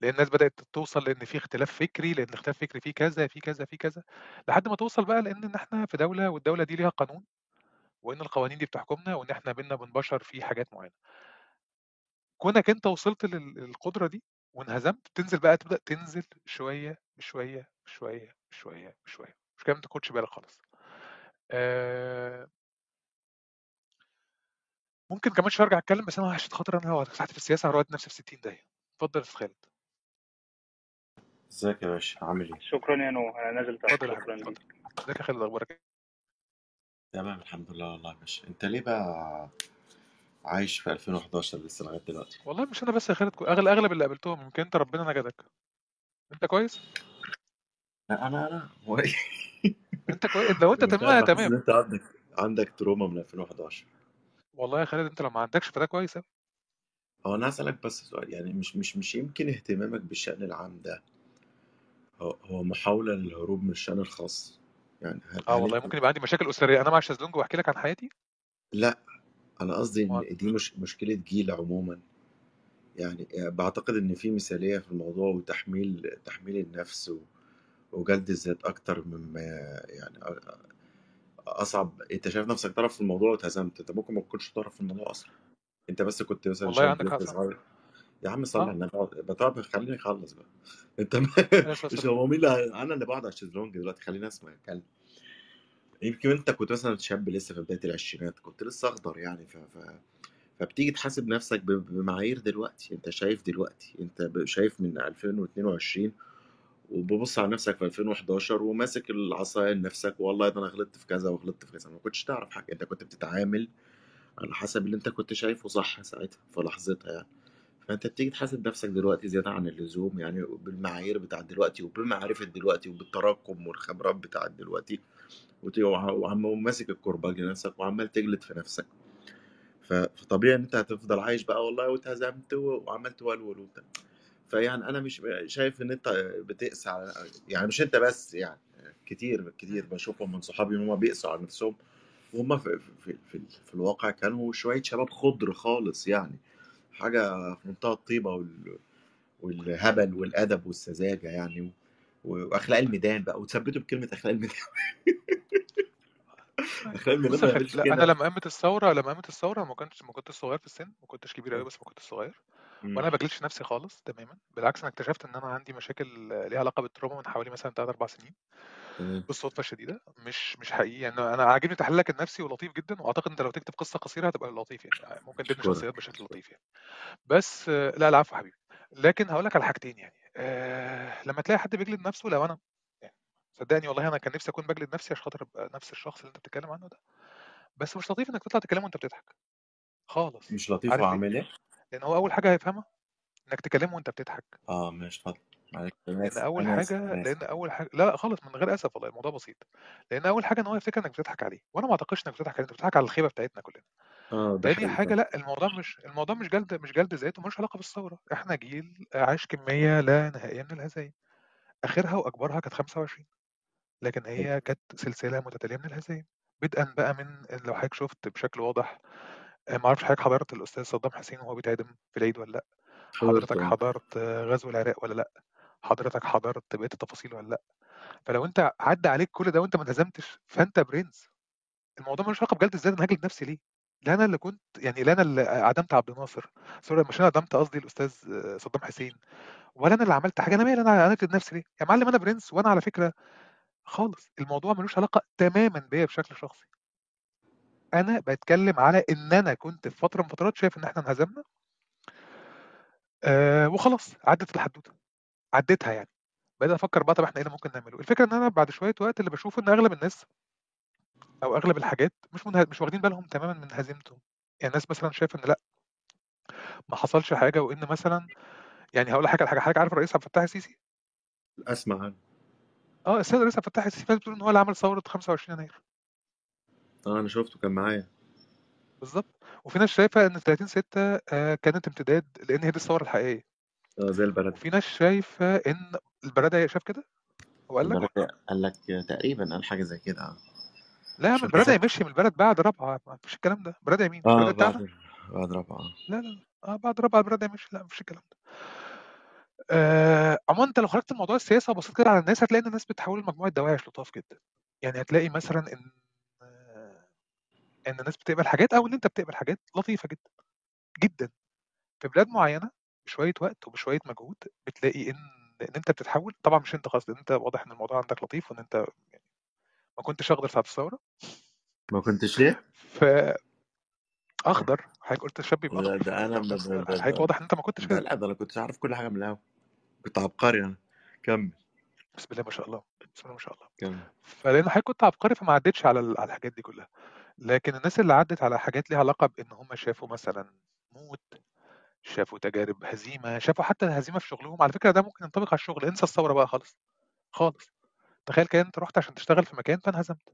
لأن الناس بدأت توصل لأن في اختلاف فكري لأن الاختلاف فكري فيه كذا في كذا في كذا لحد ما توصل بقى لأن إن إحنا في دولة والدولة دي ليها قانون وإن القوانين دي بتحكمنا وإن إحنا بينا وبين بشر في حاجات معينة كونك أنت وصلت لل- للقدرة دي وانهزمت تنزل بقى تبدأ تنزل شوية بشويه بشويه بشويه بشويه مش كده ما تاخدش بالك خالص. آه ممكن كمان شوية أرجع أتكلم بس أنا عشان خاطر أنا لو فتحت في السياسة هروح نفسي في 60 دقيقه اتفضل يا أستاذ خالد. إزيك يا باشا؟ عامل إيه؟ شكرا يا نو أنا نازل تحت. شكرا ليك. ازيك يا خالد؟ أخبارك إيه؟ تمام الحمد لله والله يا باشا. أنت ليه بقى عايش في 2011 لسه لغاية دلوقتي؟ والله مش أنا بس يا خالد اغلب أغلب اللي قابلتهم يمكن أنت ربنا نجدك. أنت كويس؟ لا أنا أنا هو إيه؟ انت كويس لو انت تمام تمام انت عندك عندك تروما من 2011 والله يا خالد انت لو ما عندكش فده كويس. هو أنا هاسألك بس سؤال يعني مش مش مش يمكن اهتمامك بالشأن العام ده هو هو محاولة للهروب من الشأن الخاص يعني هل آه هل والله ممكن يبقى عندي مشاكل أسرية، أنا مع الشازلونج وأحكي لك عن حياتي؟ لأ، أنا قصدي؟ إن دي مش مشكلة جيل عمومًا، يعني باعتقد إن في مثالية في الموضوع وتحميل تحميل النفس و وجلد الذات أكتر مما يعني أ أصعب. أنت شايف نفسك طرف في الموضوع واتهزمت، أنت ممكن ما تكونش طرف في الموضوع أصلًا، أنت بس كنت مثلًا والله شاب عندك حق. صغير. يا عم صلّي آه. على النبي. طب خلّيني أخلّص بقى، الصلاة مش. هو مين أنا اللي باقعد على الشيزلونج دلوقتي. خلّيني أسمع اتكلم. يمكن أنت كنت مثلًا شاب لسه في بداية العشرينات، كنت لسه أخضر يعني. ف ف فبتيجي تحاسب نفسك بمعايير دلوقتي، أنت شايف دلوقتي، أنت ب شايف من 2022 وبابُص على نفسك في 2011 وماسك العصاية لنفسك والله ده أنا غلطت في كذا وغلطت في كذا، ما كنتش تعرف حاجة، أنت كنت بتتعامل على حسب اللي أنت كنت شايفه صح ساعتها في لحظتها يعني، فأنت بتيجي تحاسب نفسك دلوقتي زيادة عن اللزوم يعني بالمعايير بتاعة دلوقتي وبمعرفة دلوقتي وبالتراكم والخبرات بتاعة دلوقتي وعم وماسك الكرباج لنفسك وعمّال تجلد في نفسك. فطبيعي إن أنت هتفضل عايش بقى والله واتهزمت و وعمّال تولول وبتاع. فيعني أنا مش شايف إن أنت بتقسى على يعني مش أنت بس يعني كتير، كتير إمم. باشوفهم من صحابي إن هم بيقسوا على نفسهم وهم في في في في الواقع كانوا شوية شباب خُضر خالص يعني، حاجة في منتهى الطيبة وال والهبل والأدب والسذاجة يعني و وأخلاق الميدان بقى وتثبّتوا بكلمة أخلاق الميدان. أخلاق الميدان ما كده. لمّا قامت الثورة لمّا قامت الثورة ما كنتش ما كنتش صغير في السِن، ما كنتش كبير إمم. بس ما كنتش صغير، إمم. وأنا ما باجلدش نفسي خالص تمامًا، بالعكس أنا اكتشفت إن أنا عندي مشاكل ليها علاقة بالتروما من حوالي مثلًا 3، 4 سنين. تمام. بالصدفة الشديدة، مش مش حقيقي يعني أنا عاجبني تحليلك النفسي ولطيف جدًا، وأعتقد أنت لو تكتب قصة قصيرة هتبقى لطيف يعني، ممكن تبني. شخصيات بشكل لطيف يعني. بس لا العفو حبيبي، لكن هاقول لك على حاجتين يعني، آآ لمّا تلاقي حد بيجلد نفسه لو أنا يعني صدّقني والله أنا كان نفسي أكون باجلد نفسي عشان خاطر أبقى نفس الشخص اللي أنت بتتكلم عنه ده، بس مش لطيف إنك تطلع تكلمه وأنت بتضحك، خالص، مش لطيف عارف ليه؟ وأعمل إيه؟ لأن هو أول حاجة هيفهمها إنك تكلمه وأنت بتضحك. آه ماشي اتفضل، معلش أنا لأن آسف، أول أنا آسف، حاجة أنا آسف. لأن أول حاجة لا، خالص من غير أسف والله الموضوع بسيط، لأن أول حاجة إن هو يفتكر إنك بتضحك عليه، وأنا ما أعتقدش إنك بتضحك عليه، أنت بتضحك على الخيبة بتاعتنا كلنا. آه ده تاني حقيقي فعلًا. لأ، الموضوع مش الموضوع مش جلد مش جلد ذات وما لوش علاقة بالثورة، إحنا جيل عاش كمية لا نهائية من الهزايم، آخرها وأكبرها كانت 25 لكن. هي كانت سلسلة متتالية من الهزايم، بدءًا بقى من لو حضرتك شُفت بشكل واضح ما أعرفش حضرتك حضرت الأستاذ صدام حسين وهو بيتعدم في العيد لأ؟ حضرت حضرتك آه. حضرت غزو العراق والّا لأ؟ حضرتك حضرت بقية التفاصيل والّا لأ؟ فلو أنت عدّى عليك كل ده وأنت ما انهزمتش، فأنت برنس. الموضوع ما لوش علاقة بجلد الذات، أنا هاجلد نفسي ليه؟ لا أنا اللي كنت يعني لا أنا اللي أعدمت عبد الناصر sorry مش أنا أعدمت قصدي الأستاذ صدام حسين، ولا أنا اللي عملت حاجة، أنا مالي أنا أجلد نفسي ليه؟ يا معلم أنا برنس وأنا على فكرة خالص، الموضوع ما لوش علاقة تمامًا بيّا بشكل شخصي. أنا باتكلم على إن أنا كنت في فترة من فترات شايف إن إحنا انهزمنا آآ وخلاص عدِّت الحدوتة، عدّيتها يعني. بقيت أفكّر بقى طَب إحنا إيه اللي ممكن نعمله؟ الفكرة إن أنا بعد شوية وقت اللي باشوفه إن أغلب الناس أو أغلب الحاجات مش منه مش واخدين بالهم تمامًا من هزيمتهم. يعني الناس مثلًا شايفة إن لأ ما حصلش حاجة وإن مثلًا يعني هاقول لحضرتك على حاجة، حضرتك عارف الرئيس عبد الفتاح السيسي؟ عنه. آه، السيد الرئيس عبد الفتاح السيسي ناس بتقول إن هو اللي عمل ثورة 25 يناير. آه أنا شُفته كان معايا. بالضبط. وفي ناس شايفة إن 30/6 آآ كانت امتداد لإن هي دي الثورة الحقيقية. آه زي البلد. وفي ناس شايفة إن البرادعي شاف كده؟ هو قال لك؟ البلد قال لك تقريبًا قال حاجة زي كده آه. لا مش عم البرادعي متذكر. مشي من البلد بعد رابعة، ما فيش الكلام ده. برادعي مين؟ آه البرادعي بتاعنا؟ بعد بعد رابعة آه. لا، لا، لا. آه بعد رابعة البرادعي مشي، لأ ما فيش الكلام ده. آآ عمومًا أنت لو خرجت من موضوع السياسة وبصيت كده على الناس، هتلاقي إن الناس بتتحول لمجموعة دواعش لطاف جدًا. يعني هتلاقي مثلًا إن إن الناس بتقبل حاجات أو إن أنت بتقبل حاجات لطيفة جدًا، جدًا. في بلاد معيّنة بشوية وقت وبشوية مجهود بتلاقي إن إن أنت بتتحول طبعًا مش خالص، لإن أنت واضح إن الموضوع عندك لطيف وإن أنت يعني ما كنتش أخضر ساعة الثورة. ما كنتش إيه؟ ف أخضر، حضرتك قُلت شاب يبقى ده أخضر ده ب حضرتك واضح إن أنت ما كنتش ده كده. لأ، ده أنا كنت عارف كل حاجة من الأول. كنت عبقري أنا. كمّل. بسم الله ما شاء الله، بسم الله ما شاء الله. كمّل. فلإن حضرتك كنت عبقري فما عدّيتش على على الحاجات دي كلّها. لكن الناس اللي عدّت على حاجات ليها علاقة بإن هم شافوا مثلًا موت، شافوا تجارب هزيمة، شافوا حتى الهزيمة في شغلهم، على فكرة ده ممكن ينطبق على الشغل، انسى الثورة بقى خالص، خالص. تخيل كده أنت رُحت عشان تشتغل في مكان فانهزمت،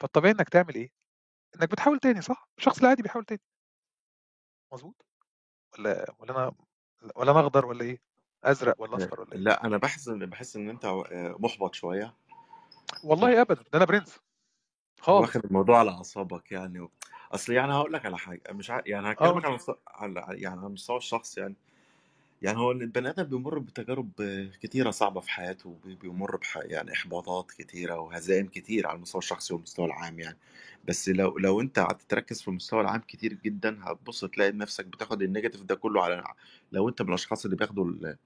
فالطبيعي إنك تعمل إيه؟ إنك بتحاول تاني صح؟ الشخص العادي بيحاول تاني. مضبوط؟ والّا والّا أنا والّا أنا أخضر والّا إيه؟ أزرق والّا أصفر والّا إيه؟ لأ أنا باحس إن باحس إن أنت آآ مُحبَط شوية. والله أبدًا، ده أنا برنس. خالص. واخد الموضوع على أعصابك يعني و أصل يعني هاقول لك على حاجة، مش ع يعني آه هاكلمك قُل. على مست على يعني على المستوى الشخصي يعني. يعني هو البني آدم بيمُر بتجارب كتيرة صعبة في حياته، بيمُر بح يعني إحباطات كتيرة وهزايم كتير على المستوى الشخصي والمستوى العام يعني. بس لو لو أنت قعدت تركّز في المستوى العام كتير جدًا، هتبُص تلاقي نفسك بتاخد ال negative ده كله على لو أنت من الأشخاص اللي بياخدوا ال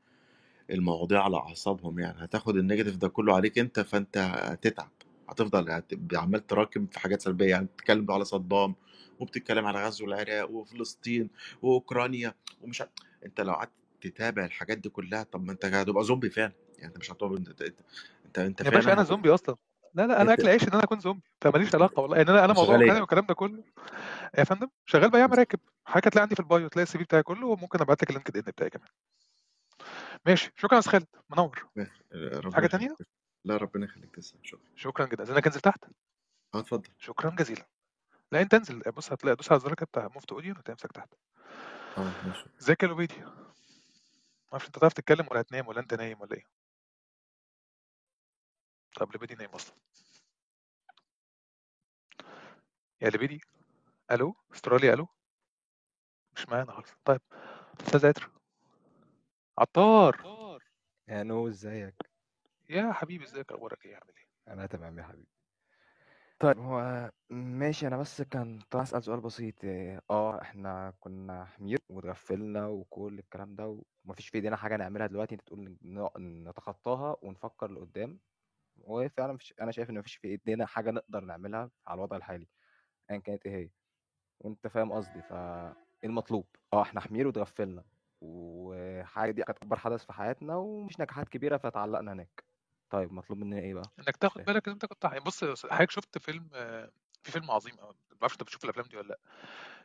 المواضيع على أعصابهم يعني، هتاخد ال negative ده كله عليك أنت، فأنت هتتعب، هتفضل هت عمّال تراكم في حاجات سلبية، يعني بتتكلم على صدام، وبتتكلم على غزو العراق وفلسطين وأوكرانيا ومش ع أنت لو قعدت تتابع الحاجات دي كلها، طب ما أنت هتبقى زومبي فعلًا، يعني أنت مش هتقعد أنت أنت أنت أنت يا باشا هت زومبي أصلًا. لا، لا، أنا أنت أكل عيشي إن أنا أكون زومبي، فما ليش علاقة والله، يعني أنا أنت موضوع أوكرانيا إيه؟ والكلام ده كله يا فندم؟ شغال بياع مراكب، حضرتك هتلاقي عندي في البايو تلاقي الCV بتاعي كله، وممكن أبعت لك الLinkedIn بتاعي كمان. ماشي، شكرًا يا أستاذ خالد، منوّر. في يخليك. تانية؟ لا ربنا يخليك تسلم، شكرًا. شكرًا جدًا، إذنك أنزل تحت؟ آه اتفضل. شكرًا جزيلًا. لأ أنت انزل، بُص هتلاقي دوس على الزرار كده بتاع audio هتلاقي نفسك تحت. آه ماشي. ازيك يا لوبيدي؟ ما أعرفش أنت هتعرف تتكلم والّا هتنام والّا أنت نايم والّا إيه؟ طب لوبيدي نايم أصلًا. يا لبيدي، ألو، أستراليا ألو؟ مش معانا خالص، طيب أستاذ عطر. عطار. يا نو إزيك؟ يا حبيبي إزيك؟ أخبارك إيه؟ عامل إيه؟ أنا تمام يا حبيبي. طيب هو ماشي. أنا بس كنت عايز أسأل سؤال بسيط. آه إحنا كنا حمير واتغفلنا وكل الكلام ده وما فيش في إيدينا حاجة نعملها دلوقتي. أنت تقول ن نتخطاها ونفكر لقدام، وفعلًا ما فيش أنا شايف إن ما فيش في إيدينا حاجة نقدر نعملها على الوضع الحالي، أيًا كانت إيه هي، وأنت فاهم قصدي، فإيه المطلوب؟ آه إحنا حمير واتغفلنا، وحاجة دي كانت أكبر حدث في حياتنا ومش نجاحات كبيرة فتعلقنا هناك، طيب مطلوب مننا إيه بقى؟ مش تاخد فاهم. بالك إن أنت كنت ح بُص يا حضرتك شُفت فيلم في فيلم عظيم أوي، ما أعرفش أنت بتشوف الأفلام دي والّا لأ،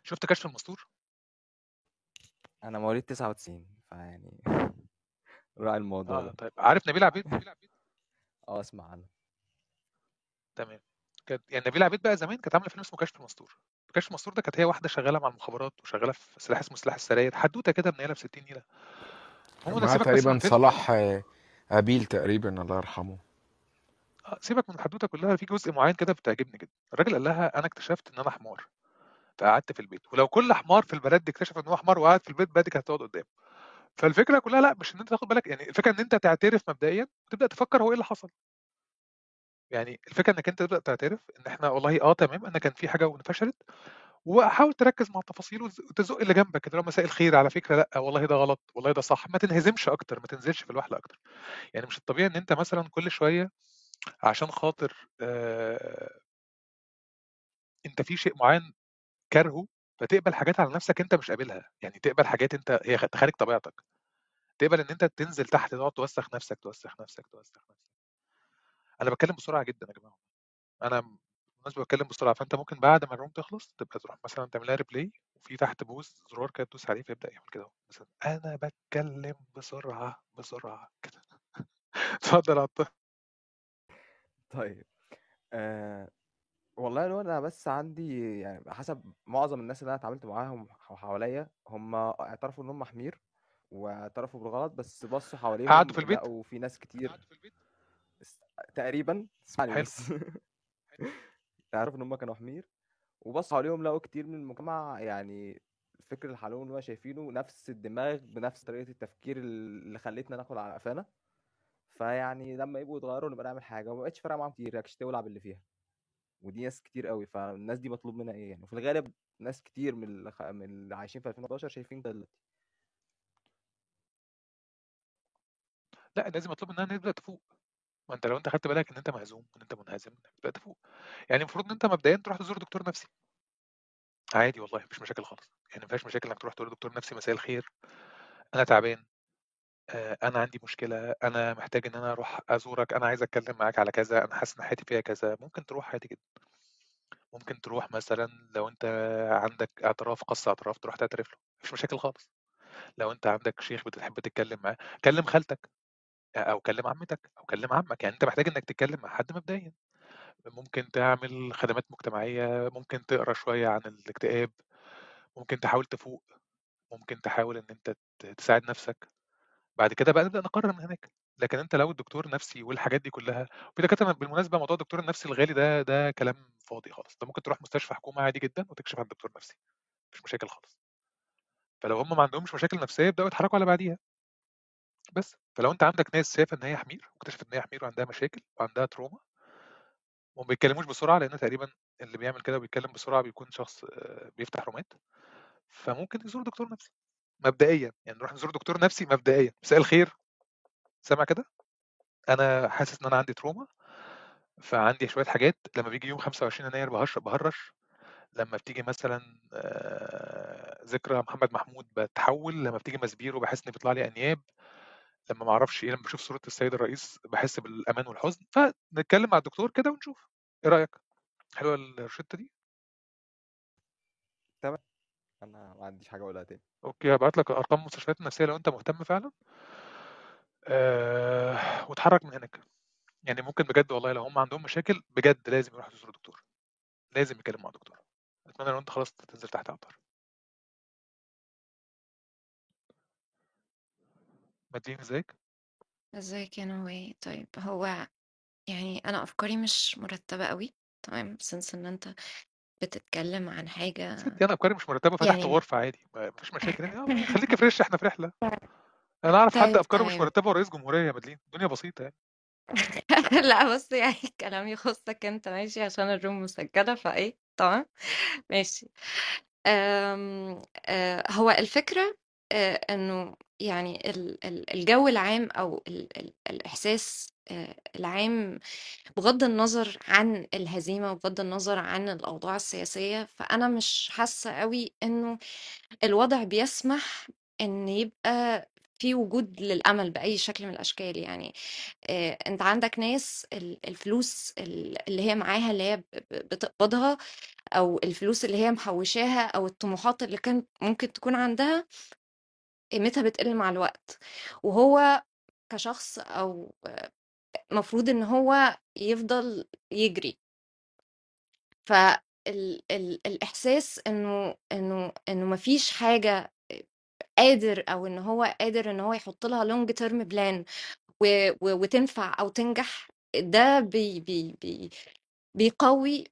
شُفت كشف المستور؟ أنا مواليد 99 فيعني راعي الموضوع آه ده. طيب عارف نبيلة عبيد؟ آه أسمع عنها. تمام. كانت يعني نبيلة عبيد بقى زمان كانت عاملة فيلم اسمه كشف المستور. كشف المستور ده كانت هي واحدة شغالة مع المخابرات وشغالة في سلاح اسمه سلاح السراير، حدوتة كده منيلة في 60 نيلة. عمومًا معاه سيبك بس من تقريبا الفيلم صلاح أبيل تقريبا الله يرحمه آه، سيبك من الحدوتة كلها، في جزء معين كده بتعجبني جدًا. الراجل قال لها: "أنا اكتشفت إن أنا حمار، فقعدت في البيت، ولو كل حمار في البلد اكتشف إن هو حمار وقعد في البيت بلدي كانت هتقعد قدامه." فالفكرة كلها لأ، مش إن أنت تاخد بالك يعني الفكرة إن أنت تعترف مبدئيًا وتبدأ تفكر هو إيه اللي حصل. يعني الفكرة إنك أنت تبدأ تعترف إن إحنا والله آه تمام، أنا كان في حاجة وفشلت، وحاول تركز مع التفاصيل وتز وتزُق اللي جنبك، اللي هو مساء الخير على فكرة لأ، والله ده غلط، والله ده صح، ما تنهزمش أكتر، ما تنزلش في الوهلة أكتر. يعني مش الطبيعي إن أنت مثلًا كل شوية عشان خاطر آآ أنت في شيء معين كارهه، فتقبل حاجات على نفسك أنت مش قابلها، يعني تقبل حاجات أنت هي خارج طبيعتك. تقبل إن أنت تنزل تحت تقعد توسّخ نفسك، توسّخ نفسك، توسّخ نفسك. أنا باتكلم بسرعة جدًا يا جماعة. أنا بالمناسبة باتكلم بسرعة، فأنت ممكن بعد ما الroom تخلص تبقى تروح مثلًا تعمل لها replay وفي تحت pause زرار كده تدوس عليه فيبدأ يعمل كده أهو، مثلًا أنا باتكلم بسرعة، بسرعة كده. اتفضل يا عطار. طيب آآ والله هو أنا بس عندي يعني حسب معظم الناس اللي أنا اتعاملت معاهم حواليّا، هم اعترفوا إن هم حمير، واعترفوا بالغلط، بس بصّوا قعدوا حواليهم في البيت؟ لقوا في ناس كتير اس تقريبًا، اسمعني حلو. بس اعترفوا إن هم كانوا حمير، وبصّوا حواليهم لقوا كتير من المجتمع يعني الفكر اللي اللي هو شايفينه نفس الدماغ بنفس طريقة التفكير اللي خلّتنا ناكل على قفانا، فيعني لمّا يبقوا يتغيّروا نبقى نعمل حاجة، وما بقتش فارقة معاهم كتير، ياكش تولع باللي فيها. ودي ناس كتير أوي، فالناس دي مطلوب منها إيه يعني؟ وفي الغالب ناس كتير من اللي خ من اللي عايشين في 2011 شايفين كده دلوقتي. الناس دي مطلوب منها إن هي تبدأ تفوق. ما أنت لو أنت خدت بالك إن أنت مهزوم، إن أنت منهزم، تبدأ تفوق. يعني المفروض إن أنت مبدئيًا تروح تزور دكتور نفسي. عادي والله ما فيش مشاكل خالص، يعني ما فيهاش مشاكل إنك تروح تقول لدكتور نفسي مساء الخير، أنا تعبان، آآ أنا عندي مشكلة، أنا محتاج إن أنا أروح أزورك، أنا عايز أتكلم معاك على كذا، أنا حاسس إن حياتي فيها كذا، ممكن تروح عادي جدًا. ممكن تروح مثلًا لو أنت عندك اعتراف قَص اعتراف تروح تعترف له، ما فيش مشاكل خالص. لو أنت عندك شيخ بتحب تتكلم معاه، كلم خالتك أو كلم عمتك أو كلم عمك، يعني أنت محتاج إنك تتكلم مع حد مبدئيًا. ممكن تعمل خدمات مجتمعية، ممكن تقرأ شوية عن الاكتئاب، ممكن تحاول تفوق. ممكن تحاول إن أنت تساعد نَفْسك، بعد كده بقى نبدأ نقرر من هناك، لكن أنت لو الدكتور نَفْسي والحاجات دي كلّها وفي دكاترة بالمناسبة موضوع الدكتور النَفْسي الغالي ده ده كلام فاضي خالص، أنت ممكن تروح مستشفى حكومة عادي جدًا وتكشف عند دكتور نَفْسي، ما فيش مشاكل خالص. فلو هم ما عندهمش مشاكل نَفْسية يبدأوا يتحركوا على بعديها. بس، فلو أنت عندك ناس شايفة إن هي حمير واكتشفت إن هي حمير وعندها مشاكل وعندها trauma وما بيتكلموش بسرعة لإن تقريبًا اللي بيعمل كده وبيتكلم بسرعة بيكون شخص آآ بيفتح رومات، فممكن يزور دكتور نَفْسي. مبدئيًا، يعني نروح نزور دكتور نَفْسي مبدئيًا، مساء الخير، سامع كده؟ أنا حاسس إن أنا عندي trauma فعندي شوية حاجات. لمّا بييجي يوم 25 يناير باهش باهرّش، لمّا بتيجي مثلًا آآ ذكرى محمد محمود باتحوّل، لمّا بتيجي ماسبيرو باحس إن بيطلع لي أنياب، لمّا ما أعرفش إيه، لمّا باشوف صورة السيد الرئيس باحس بالأمان والحزن، فنتكلم مع الدكتور كده ونشوف، إيه رأيك؟ حلوة الروشتة دي؟ تمام، أنا ما عنديش حاجة أقولها تاني. okay، هابعت لك أرقام المستشفيات النفسية لو أنت مهتم فعلًا. آآ واتحرك من هناك، يعني ممكن بجد والله لو هم عندهم مشاكل بجد لازم يروحوا يزوروا دكتور، لازم يتكلموا مع دكتور. أتمنى لو أنت خلاص تنزل تحت عطار. مدين إزيك؟ ازيك يا نوى طيب هو يعني أنا أفكاري مش مرتبة قوي تمام؟ since إن أنت بتتكلم عن حاجة ستي أنا أفكاري مش مرتبة فتحت يعني غرفة عادي، ما فيش مشاكل يعني. آه خليكِ فريش إحنا في رحلة. أنا أعرف حد طيب أفكاره مش طيب. مرتبة ورئيس جمهورية يا مدلين، الدنيا بسيطة يعني. لا بص يعني الكلام يخصك أنت ماشي؟ عشان الروم مسجلة فإيه؟ تمام؟ ماشي. أم آه، هو الفكرة إنه يعني ال- ال- الجو العام أو ال- ال- الإحساس آه، العام بغض النظر عن الهزيمة وبغض النظر عن الأوضاع السياسية فأنا مش حاسة قوي إنه الوضع بيسمح إن يبقى في وجود للأمل بأي شكل من الأشكال. يعني آه، أنت عندك ناس ال- الفلوس ال- اللي هي معاها اللي هي بتقبضها أو الفلوس اللي هي محوشاها أو الطموحات اللي كانت ممكن تكون عندها قيمتها بتقل مع الوقت. وهو كشخص أو مفروض إن هو يفضل يجري. فال ال الإحساس إنه إنه إنه ما فيش حاجة قادر أو إن هو قادر إن هو يحط لها plan و و وتنفع أو تنجح ده بي بي بي بيقوي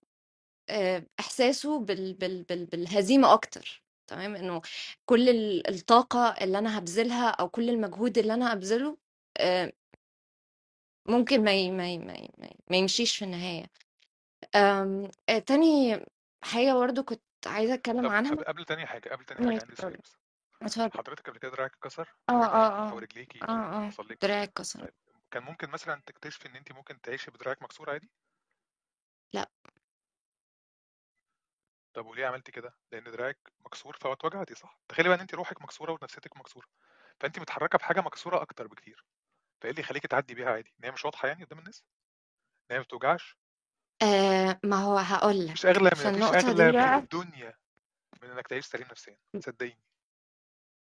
آآ إحساسه بال بال بال بالهزيمة أكتر. تمام، إنه كل ال الطاقة اللي أنا هابذلها أو كل المجهود اللي أنا هابذله آآ ممكن ما ي ما ي ما ما يمشيش في النهاية. آمم آآ تاني حاجة برضه كنت عايزة أتكلم طب عنها قبل تاني حاجة قبل تاني ماشي عندي سؤال اتفضل، بس. اتفضل. حضرتك قبل كده دراعِك اتكسر آه، آه، أو آه. رجليكِ آه، آه، حصل لِك دراعي اتكسر. طيب كان ممكن مثلًا تكتشفي إن أنتِ ممكن تعيشي بدراعِك مكسور عادي؟ لأ. طب وليه عملتِ كده؟ لإن دراعِك مكسور فاتوجعتِ صح؟ تخيلي بقى إن أنتِ روحِك مكسورة ونفسيتِك مكسورة، فأنتِ متحركة بحاجة مكسورة أكتر بكتير، فإيه اللي يخلّيكِ تعدّي بيها عادي؟ إن هي مش واضحة يعني قدّام الناس؟ إن هي ما بتوجعش؟ آآ ما هو هاقول ما لك، فيش أغلى في من دي أغلى في بقى الدنيا من إنك تعيش سليم نفسيًا، صدقيني.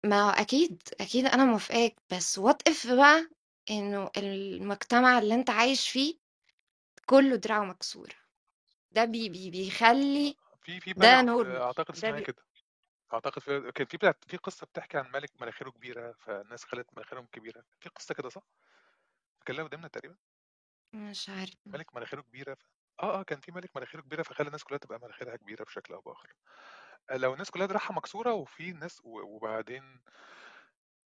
ما هو أكيد، أكيد أنا موافقاك، بس what if بقى إنه المجتمع اللي أنت عايش فيه كُلّه دراعه مكسورة، ده بي بي بيخلّي في في ده normal أعتقد ده اسمها بي كده، أعتقد في كان في بتاعة في قصة بتحكي عن مَلِك مناخيره كبيرة، فالناس خلّت مناخيرهم كبيرة، في قصة كده صح؟ كان قدامنا تقريبًا؟ مش عارفة. مَلِك مناخيره كبيرة ف آه، آه، كان في مَلِك مناخيره كبيرة فخلّى الناس كلّها تبقى مناخيرها كبيرة بشكل أو بآخر. لو الناس كلّها دراعها مكسورة وفي ناس وبعدين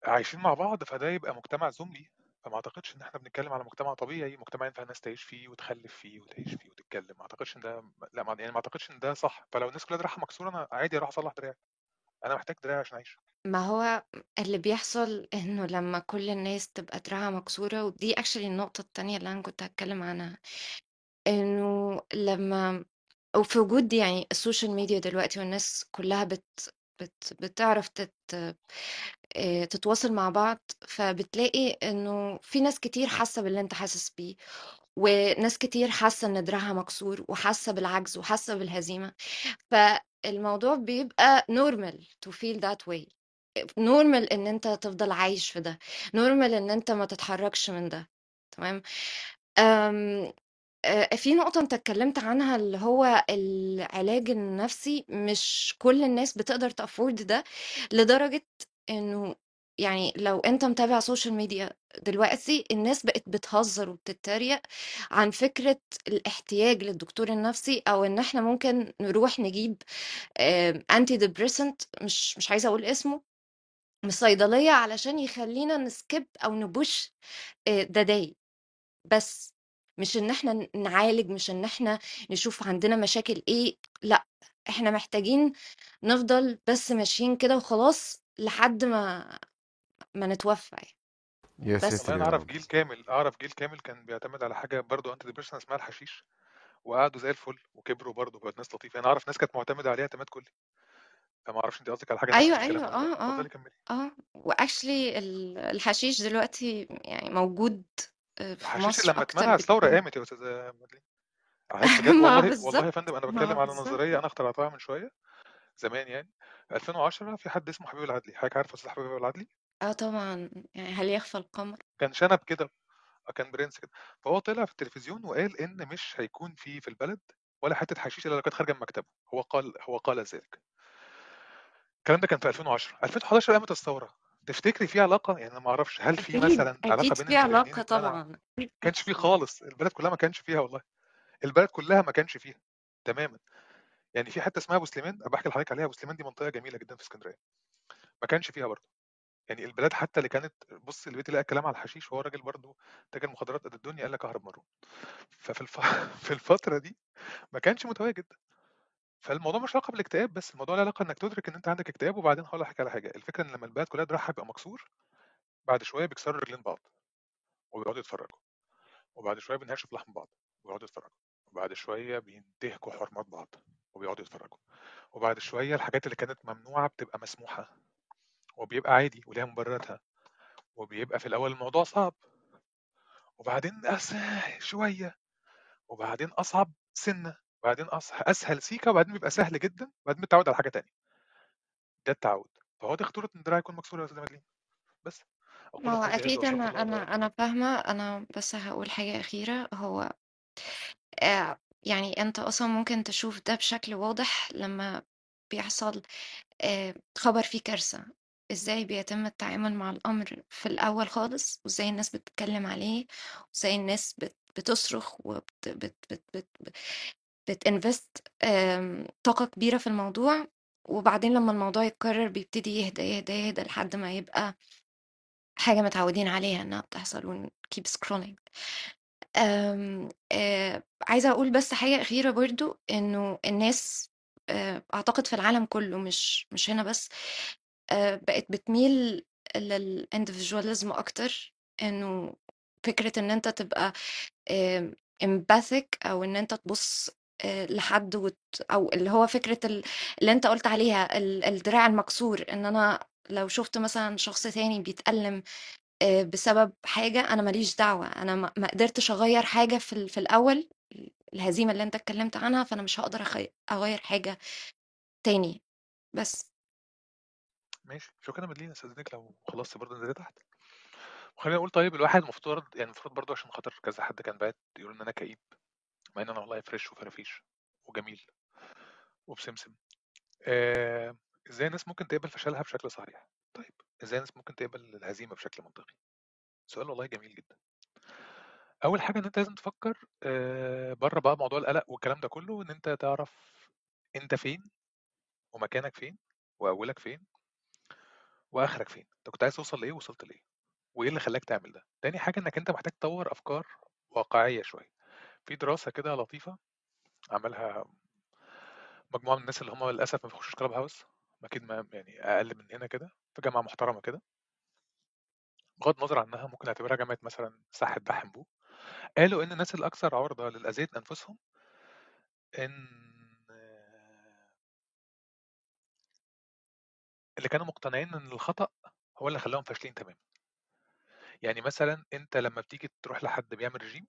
عايشين مع بعض، فده يبقى مجتمع زومبي، فما أعتقدش إن إحنا بنتكلم على مجتمع طبيعي، مجتمع ينفع الناس تعيش فيه وتخلّف فيه وتعيش فيه وتتكلم، ما أعتقدش إن ده لأ ما يعني ما أعتقدش إن ده صح، فلو الناس كلّها دراعها مكسورة أنا عادي أروح أصلّح دراعي، أنا محتاج دراع عشان أعيش. ما هو اللي بيحصل إنه لمّا كل الناس تبقى دراعها مكسورة ودي actually النقطة التانية اللي أنا كنت هاتكلم عنها، إنه لمّا وفي وجود يعني ال social media دلوقتي والناس كلّها بت بت بتعرف تت تتواصل مع بعض، فبتلاقي إنه في ناس كتير حاسة باللي أنت حاسس بيه، وناس كتير حاسة إن دراعها مكسور وحاسة بالعجز وحاسة بالهزيمة، فالموضوع بيبقى normal to feel that way. normal إن أنت تفضل عايش في ده، normal إن أنت ما تتحركش من ده، تمام؟ آه، في نقطة أنت اتكلمت عنها اللي هو العلاج النفسي مش كل الناس بتقدر ت afford ده لدرجة إنه يعني لو أنت متابع social media دلوقتي الناس بقت بتهزر وبتتريق عن فكرة الاحتياج للدكتور النفسي أو إن إحنا ممكن نروح نجيب antidepressant مش مش عايزة أقول اسمه من الصيدلية علشان يخلينا ن skip أو ن push the day بس مش إن إحنا ن نعالج، مش إن إحنا نشوف عندنا مشاكل إيه، لأ، إحنا محتاجين نفضل بس ماشيين كده وخلاص لحد ما ما نتوفى يعني. يا بس. أعرف رب جيل كامل أعرف جيل كامل كان بيعتمد على حاجة برضه anti depressant اسمها الحشيش، وقعدوا زي الفل وكبروا برضه وبقت ناس لطيفة، أنا أعرف ناس كانت معتمدة عليه اعتماد كلي. فما أعرفش أنتِ قصدِك على؟ آه، آه، اتفضلي كمّلي. آه، وactually ال الحشيش دلوقتي يعني موجود في الحشيش مصر لمّا اتمنع بكتير. قامت يا أستاذة مدلين. أحييك بجد ما والله والله يا فندم أنا ما باتكلم على. نظرية أنا اخترعتها من شوية، زمان يعني، 2010 في حد اسمه حبيب العدلي، حضرتِك عارفة أستاذ حبيب العدلي؟ آه طبعًا، يعني هل يخفى القمر؟ كان شنب كده، آه كان برنس كده، فهو طلع في التلفزيون وقال إن مش هيكون في في البلد ولا حتة حشيش إلا لو كانت خارجة من مكتبه، هو قال هو قال ذلك. الكلام ده كان في 2010، 2011 قامت الثورة، تفتكري في علاقة؟ يعني أنا ما أعرفش هل في أكيد، مثلًا علاقة أكيد بين في علاقة إن؟ طبعًا، ما كانش في. خالص، البلد كلها ما كانش فيها والله، البلد كلها ما كانش فيها تمامًا. يعني في حتة اسمها أبو سليمان، أبقى أحكي لحضرتك عليها، أبو سليمان دي منطقة جميلة جدًا في إسكندرية، ما كانش فيها برضه. يعني البلاد حتى اللي كانت بُصّي اللي بقيتِ لاقية الكلام على الحشيش وهو راجل برضه تاجر مخدرات قد الدنيا قال لك أهرب مرّون. ففي الف في الفترة دي ما كانش متواجد. فالموضوع مش علاقة بالاكتئاب بس، الموضوع له علاقة إنك تدرك إن أنت عندك اكتئاب وبعدين هاقول لحضرتك على حاجة، الفكرة إن لمّا البلد كلها دراعها يبقى مكسور، بعد شوية بيكسروا رجلين بعض وبيقعدوا يتفرّجوا، وبعد شوية بينهشوا لحم بعض ويقعدوا يتفرّجوا، وبعد شوية بينتهكوا حرمات بعض وبيقعدوا يتفرّجوا، وبعد شوية الحاجات اللي كانت ممنوعة بتبقى مسموحة وبيبقى عادي وليها مبرراتها، وبيبقى في الأول الموضوع صعب. وبعدين أسهل شوية، وبعدين أصعب سِنّة، وبعدين أص أسهل سيكة وبعدين بيبقى سهل جدًا، وبعدين بتتعود على حاجة تانية. ده التعوّد، فهو دي خطورة إن الدراع يكون مكسور أستاذة مدلين، بس. أقول ما هو هذا أكيد أنا الله أنا. أنا فاهمة، أنا بس هاقول حاجة أخيرة، هو آآ يعني أنت أصلًا ممكن تشوف ده بشكل واضح لمّا بيحصل آآ خبر فيه كارثة، إزاي بيتم التعامل مع الأمر في الأول خالص، وإزاي الناس بتتكلم عليه، وإزاي الناس بت بتصرخ وبت بت بت بت ب بتinvest آمم طاقة كبيرة في الموضوع، وبعدين لمّا الموضوع يتكرر بيبتدي يهدى، يهدى، يهدى لحد ما يبقى حاجة متعودين عليها إنها بتحصل ونkeep scrolling. آمم آآ عايزة أقول بس حاجة أخيرة برضه، إنه الناس آآ أعتقد في العالم كله مش مش هنا بس، آآ بقت بتميل للindividualism أكتر، إنه فكرة إن أنت تبقى empathic أو إن أنت تبُص لحد وت أو اللي هو فكرة ال اللي أنت قُلت عليها ال الدراع المكسور، إن أنا لو شُفت مثلًا شخص تاني بيتألم آآ بسبب حاجة أنا ما ليش دعوة، أنا ما قدرتش أغيّر حاجة في في الأول، الهزيمة اللي أنت اتكلمت عنها، فأنا مش هاقدر أخي أغيّر حاجة تاني، بس. ماشي، شكرًا مدلين، أستأذنِك لو خلصتِ برضه انزلي تحت. وخلّيني أقول طيب الواحد المفترض يعني المفروض برضه عشان خاطر كذا حد كان باعت يقول إن أنا كئيب، مع إن أنا والله فريش وفرافيش وجميل وبسمسم. آآ إزاي الناس ممكن تقبل فشلها بشكل صحيح؟ طيب، إزاي الناس ممكن تقبل الهزيمة بشكل منطقي؟ سؤال والله جميل جدًا. أول حاجة إن أنت لازم تفكّر آآ برّه بقى موضوع القلق والكلام ده كله، إن أنت تعرف أنت فين ومكانك فين وأولك فين وآخرك فين، أنت كنت عايز توصل لإيه ووصلت لإيه، وإيه اللي خلّاك تعمل ده. تاني حاجة إنك أنت محتاج تطوّر أفكار واقعية شوية. في دراسة كده لطيفة عملها مجموعة من الناس اللي هم للأسف ما بيخشوش club house أكيد ما يعني أقل من هنا كده، في جامعة محترمة كده. بغض النظر عنها ممكن نعتبرها جامعة مثلًا ساحة دحّمبو، قالوا إن الناس الأكثر عُرضة للأذية أنفسهم إن اللي كانوا مقتنعين إن الخطأ هو اللي خلّاهم فاشلين تمامًا. يعني مثلًا أنت لمّا بتيجي تروح لحد بيعمل ريجيم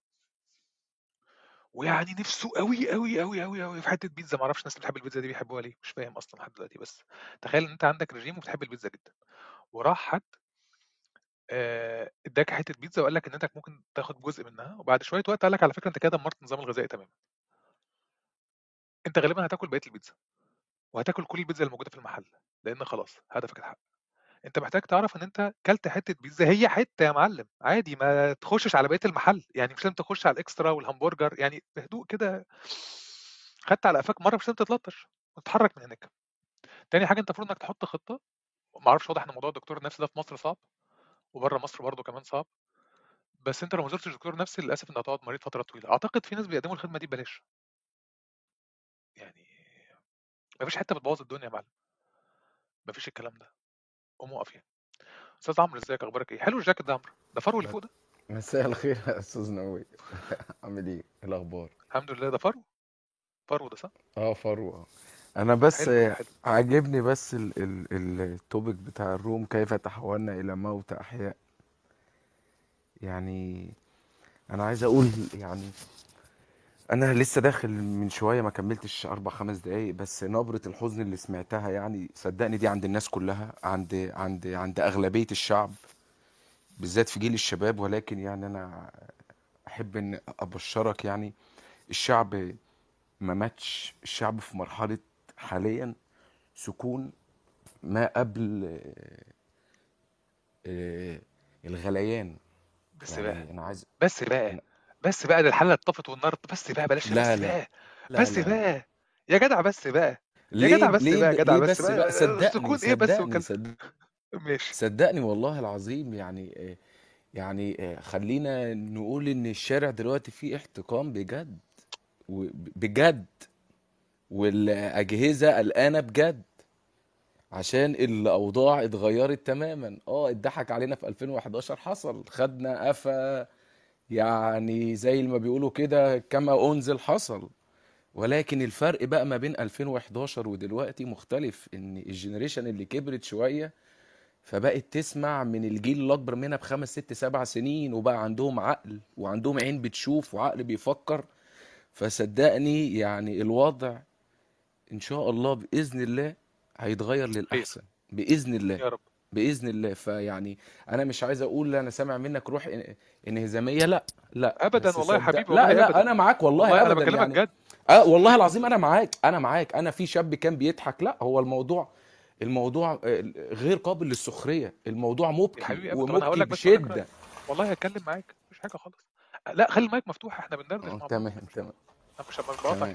ويعني نِفْسه أوي، أوي، أوي، أوي، أوي في حتّة بيتزا ما أعرفش الناس اللي بتحب البيتزا دي بيحبوها ليه، مش فاهم أصلًا لحد دلوقتي، بس تخيّل إن أنت عندك ريجيم وبتحب البيتزا جدًا، وراح حد آآ ادّاك حتّة بيتزا وقال لك إن أنت ممكن تاخد جزء منها، وبعد شوية وقت قال لك على فكرة أنت كده دمّرت النظام الغذائي تمامًا. أنت غالبًا هتاكل بقية البيتزا، وهتاكل كل البيتزا اللي موجودة في المحل، لإن خلاص هدفك اتحقق. أنت محتاج تعرف إن أنت كلت حتّة بيتزا هي حتّة يا معلم، عادي ما تخشش على بقية المحل، يعني مش لازم تخش على الإكسترا والهمبرجر، يعني بهدوء كده خدت على قفاك مرّة مش لازم تتلطش، وتتحرك من هناك. تاني حاجة أنت المفروض إنك تحط خطة، ما أعرفش واضح إن موضوع الدكتور النفسي ده في مصر صعب، وبرّه مصر برضه كمان صعب. بس أنت لو ما زُرتش دكتور نفسي للأسف أنت هتقعد مريض فترة طويلة، أعتقد في ناس بيقدموا الخدمة دي ببلاش. يعني ما فيش حتّة بتبوّظ الدنيا يا معلم. ما فيش الكلام ده، قوم اقف يعني. أستاذ عمرو إزيك أخبارك إيه؟ حلو الجاكيت ده عمرو، ده فرو اللي فوق ده؟ مساء الخير يا أستاذ نووي عامل إيه؟ إيه الأخبار؟ الحمد لله ده فرو؟ فرو ده صح؟ آه فرو أنا بس حلو حلو. عاجبني بس ال ال ال topic بتاع ال room كيف تحولنا إلى موت أحياء يعني أنا عايز أقول يعني أنا لسه داخل من شوية ما كملتش أربع خمس دقايق بس نبرة الحزن اللي سمعتها يعني صدقني دي عند الناس كلها عند عند عند أغلبية الشعب بالذات في جيل الشباب. ولكن يعني أنا أحب إن أبشرك يعني الشعب ما ماتش الشعب في مرحلة حاليا سكون ما قبل آه، الغليان. بس يعني بقى أنا عايز بس بقى. بس بقى ده الحلة اتطفت والنار بس بقى بلاش لا بس لا بقى لا بس لا بقى يا جدع بس بقى يا ليه جدع بس ليه بقى يا جدع ليه بس بس بقى بقى؟ صدقني سكون إيه بس صدقني وكلام صدقني ماشي. صدقني والله العظيم يعني آه، يعني آه، خلينا نقول إن الشارع دلوقتي فيه احتقان بجد و- بجد والأجهزة قلقانة بجد عشان الأوضاع اتغيرت تماما. آه اتضحك علينا في 2011 حصل خدنا قفا يعني زي ما بيقولوا كده كما انزل حصل ولكن الفرق بقى ما بين 2011 ودلوقتي مختلف إن الجنريشن اللي كبرت شوية فبقت تسمع من الجيل الأكبر منها بخمس ست سبع سنين وبقى عندهم عقل وعندهم عين بتشوف وعقل بيفكر. فصدقني يعني الوضع إن شاء الله بإذن الله هيتغير خير للأحسن بإذن الله. يا رب. بإذن الله. فيعني أنا مش عايز أقول أنا سامع منك روح انهزامية لأ لأ. ابدا والله يا حبيبي لا والله لا ابدا. أنا معاك والله والله أنا أبدا بكلمك يعني. جد. آه والله العظيم أنا معاك أنا معاك. أنا في شاب كان بيضحك لأ هو الموضوع الموضوع آه، غير قابل للسخرية. الموضوع مبكي ابدا. أنا ومبكي أقول بشدة. والله هتكلم معاك مفيش حاجة خالص. لأ خلي المايك مفتوح إحنا بندردش مع بعض. تمام تمام. أنا مش مش بقاطع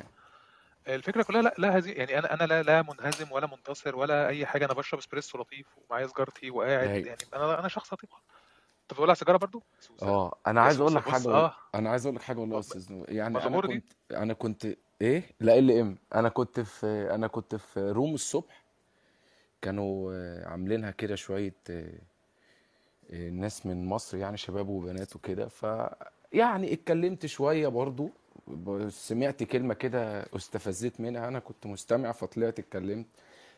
الفكرة كلها لا لا هذه يعني أنا أنا لا لا منهزم ولا منتصر ولا أي حاجة. أنا بشرب إسبريسو لطيف ومعايا سيجارتي وقاعد أيوه يعني أنا أنا شخص لطيف أنت بتقول على سيجارة برضو؟ آه أنا عايز أقول لك حاجة آه. أنا عايز أقول لك حاجة والله يا أستاذ يعني أنا مزغور دي كنت أنا كنت إيه؟ لا إل إم. أنا كنت في أنا كنت في room الصبح. كانوا آه، عاملينها كده شوية آه، آه، ناس من مصر يعني شباب وبنات وكده. ف يعني اتكلمت شوية برضو. سمعت كلمة كده استفزيت منها. أنا كنت مستمع فطلعت اتكلمت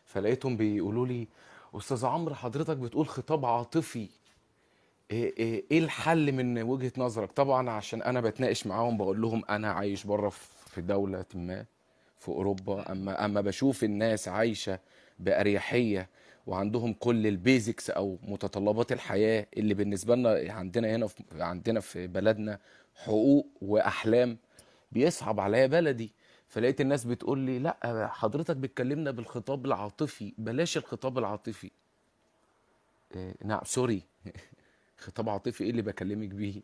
فلقيتهم بيقولوا لي أستاذ عمرو حضرتك بتقول خطاب عاطفي. إيه إيه إيه الحل من وجهة نظرك؟ طبعا عشان أنا بتناقش معاهم بقول لهم أنا عايش بره في دولة ما في أوروبا. أما أما بشوف الناس عايشة بأريحية وعندهم كل البيزكس أو متطلبات الحياة اللي بالنسبة لنا عندنا هنا في عندنا في بلدنا حقوق وأحلام بيصعب عليا بلدي. فلقيت الناس بتقول لي لا حضرتك بتكلمنا بالخطاب العاطفي بلاش الخطاب العاطفي. إيه نعم سوري. خطاب عاطفي إيه اللي بكلمك بيه؟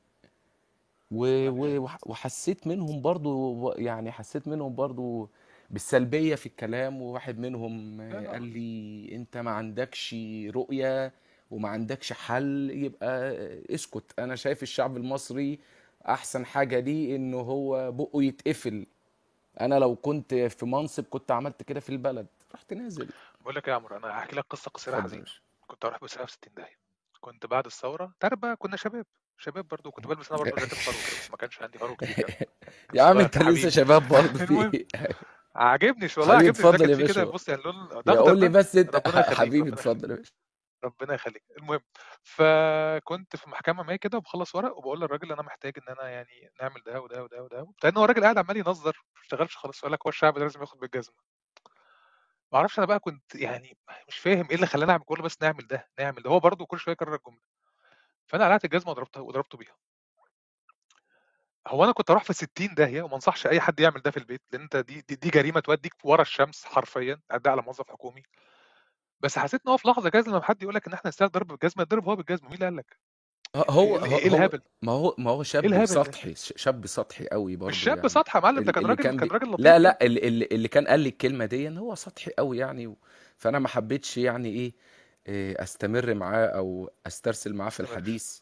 و... و... وح- وحسيت منهم برضو يعني حسيت منهم برضو بالسلبية في الكلام. وواحد منهم قال لي أنت ما عندكش رؤية وما عندكش حل يبقى اسكت. أنا شايف الشعب المصري أحسن حاجة ليه إنه هو بقه يتقفل. أنا لو كنت في منصب كنت عملت كده في البلد. رحت نازل. بقول لك إيه يا عمرو أنا هحكي لك قصة قصيرة حزينة. باشا. كنت هروح بسرعة في 60 داهية. كنت بعد الثورة بقى كنا شباب. شباب برضو كنت بلبس أنا برضو جاكيت بس ما كانش عندي كنت يا عم أنت لسه شباب برضه. في عاجبني شو والله عاجبني اتفضل يا فيه كده باشا. بص يعني لون ده قول لي بس أنت حبيبي اتفضل يا باشا. ربنا يخليك. المهم فكنت في محكمة ما كده وبخلص ورق وبقول للراجل أنا محتاج إن أنا يعني نعمل ده وده وده وده لأن هو الراجل قاعد عمال ينظر ما اشتغلش خالص يقول لك هو الشعب ده لازم ياخد بالجزمة. ما أعرفش أنا بقى كنت يعني مش فاهم إيه اللي خلاني أعمل كله بس نعمل ده نعمل ده. هو برضه كل شوية يكرر الجملة. فأنا قلعت الجزمة وضربته وضربته بيها. هو أنا كنت أروح في 60 داهية وما أنصحش أي حد يعمل ده في البيت لأن أنت دي دي, دي جريمة توديك ورا الشمس حرفيا أدي على موظف حكومي. بس حسيت إن هو في لحظة جاز لما حد يقول لك إن إحنا نستاهل ضرب بالجزمة يضرب هو بالجزمة مين اللي قال لك؟ ه- هو إيه هو إيه هو الهبل؟ ما هو ما هو شاب ده؟ سطحي شاب سطحي قوي مش برضه شاب يعني سطح يا معلم ده كان راجل كان كان. راجل لا لطيف يعني لا اللي, اللي كان قال لي الكلمة دي ان هو سطحي قوي يعني و... فأنا ما حبيتش يعني إيه إيه، أستمر معاه أو أسترسل معاه في الحديث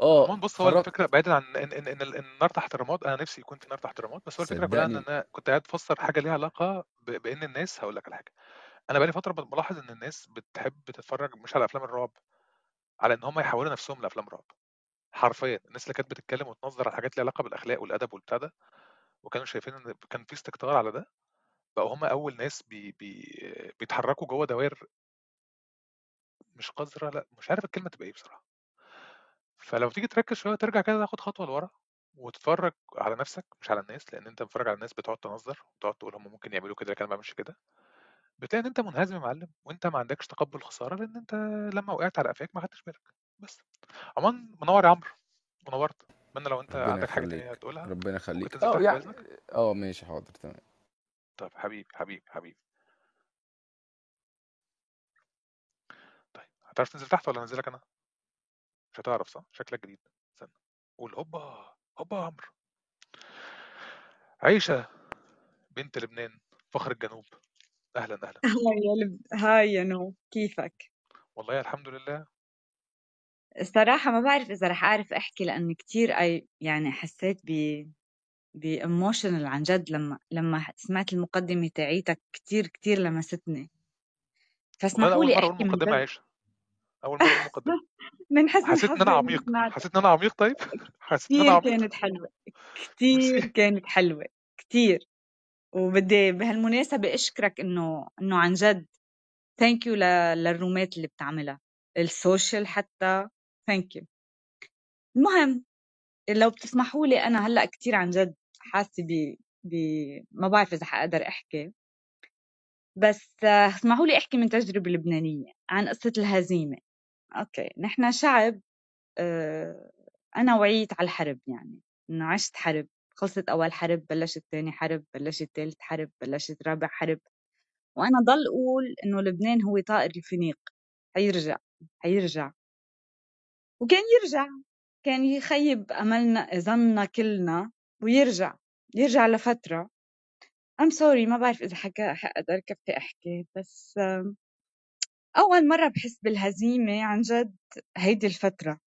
آه بص هو خرجت الفكرة بعيدا عن إن إن إن, إن النار تحت رماد أنا نفسي يكون في نار تحت رماد بس هو الفكرة كلها إن أنا كنت قاعد بفسر حاجة ليها علاقة ب... بإن الناس هقول لك على حاجة أنا بقالي فترة بلاحظ إن الناس بتحب تتفرج مش على أفلام الرعب على إن هم يحولوا نفسهم لأفلام رعب. حرفيا الناس اللي كانت بتتكلم وتنظر على حاجات ليها علاقة بالأخلاق والأدب والبتاع ده وكانوا شايفين إن كان في استكتار على ده بقوا هم أول ناس بي... بي... بيتحركوا جوه دوائر مش قذرة لأ مش عارف الكلمة تبقى إيه بصراحة. فلو تيجي تركز شوية ترجع كده تاخد خطوة لورا وتتفرج على نفسك مش على الناس لأن أنت بتتفرج على الناس بتقعد تنظر وتقعد تقول هم ممكن يعملوا كده لكن أنا ما بعملش كده. بتلاقي إن أنت منهزم يا معلم وأنت ما عندكش تقبل خسارة لأن أنت لما وقعت على قفاك ما خدتش بالك. بس. عموما منور يا عمرو. ونورت أتمنى لو أنت ربنا عندك حاجة تانية يخليك. تقولها ربنا ممكن يخليك. تنزل آه تحت يعني آه ماشي حاضر تمام. طب حبيبي حبيبي حبيبي. طيب هتعرف تنزل تحت ولا انزلك أنا؟ مش هتعرف صح؟ شكلك جديد. استنى. قول هوبا هوبا يا عمرو. عيشة بنت لبنان فخر الجنوب. أهلا أهلا. hi يا لب... hi يا نو. كيفك؟ والله الحمد لله. الصراحة ما بعرف إذا رح أعرف أحكي لأن كتير أي يعني حسيت ب ب emotional عن جد لما لما سمعت المقدمة تاعيتك كتير كتير لمستني. فاسمحوا لي أحكي من جد مرة أقول مقدمه من حسن حسيت أنا إني عميق. حسيت إن أنا عميق طيب؟ حسيت أنا كتير عميق. كانت حلوة. كتير كانت حلوة. كتير. وبدي بهالمناسبة أشكرك إنه إنه عن جد thank you للرومات اللي بتعملها ال social حتى thank you المهم لو بتسمحوا لي أنا هلأ كثير عن جد حاسة ب ب ما بعرف إذا حقدر أحكي بس اسمحوا لي أحكي من تجربة لبنانية عن قصة الهزيمة. أوكي نحن شعب آه، أنا وعيت على الحرب يعني إنه عشت حرب. خلصت أول حرب بلشت ثاني حرب بلشت ثالث حرب بلشت رابع حرب. وأنا ضل أقول إنه لبنان هو طائر الفينيق حيرجع حيرجع. وكان يرجع كان يخيب أملنا ظننا كلنا ويرجع يرجع لفترة. I'm sorry ما بعرف إذا حكا حقدر كفي أحكي بس أول مرة بحس بالهزيمة عن جد هيدي الفترة.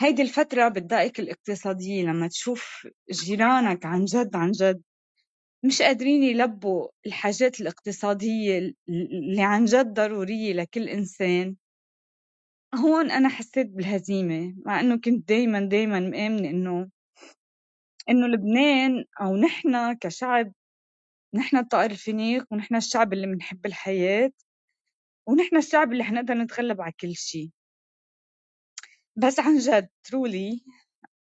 هيدي الفترة بالدقائق الاقتصادية لما تشوف جيرانك عن جد عن جد مش قادرين يلبوا الحاجات الاقتصادية اللي عن جد ضرورية لكل إنسان. هون أنا حسيت بالهزيمة مع إنه كنت دايما دايما مآمنة إنه إنه لبنان أو نحن كشعب نحن الطائر الفينيق ونحن الشعب اللي بنحب الحياة ونحن الشعب اللي حنقدر نتغلب على كل شيء. بس عن جد ترولي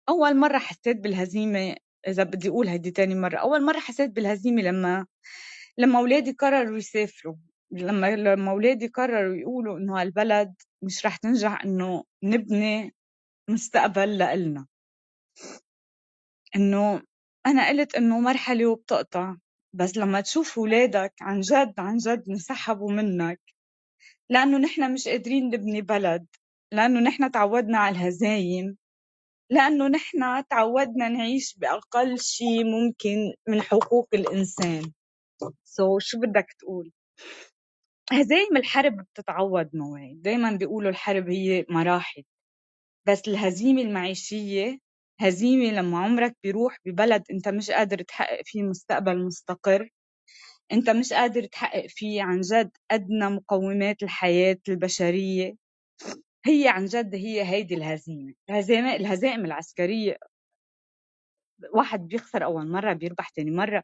أول مرة حسيت بالهزيمة إذا بدي أقول هيدي تاني مرة أول مرة حسيت بالهزيمة لما لما أولادي قرروا يسافروا لما لما أولادي قرروا يقولوا إنه هالبلد مش رح تنجح إنه نبني مستقبل لإلنا. إنه أنا قلت إنه مرحلة وبتقطع بس لما تشوف ولادك عن جد عن جد انسحبوا منك لأنه نحن مش قادرين نبني بلد. لأنه نحن تعودنا على الهزايم لأنه نحن تعودنا نعيش بأقل شيء ممكن من حقوق الإنسان. سو so, شو بدك تقول؟ هزايم الحرب بتتعوض نوعي دايما بيقولوا الحرب هي مراحل. بس الهزيمة المعيشية هزيمة لما عمرك بيروح ببلد أنت مش قادر تحقق فيه مستقبل مستقر أنت مش قادر تحقق فيه عن جد أدنى مقومات الحياة البشرية. هي عن جد هي هيدي الهزيمة الهزيمة الهزائم العسكرية. واحد بيخسر أول مرة بيربح تاني مرة.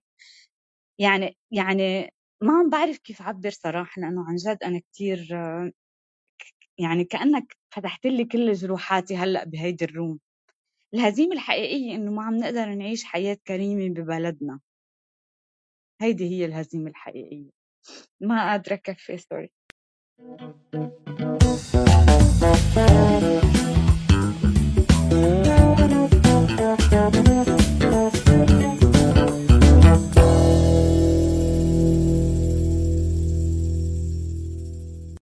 يعني يعني ما عم بعرف كيف أعبر صراحة لأنه عن جد أنا كتير يعني كأنك فتحت لي كل جروحاتي هلأ بهيدي الروم. الهزيمة الحقيقية إنه ما عم نقدر نعيش حياة كريمة ببلدنا. هيدي هي الهزيمة الحقيقية. ما قادرة أكفي سوري Thank you.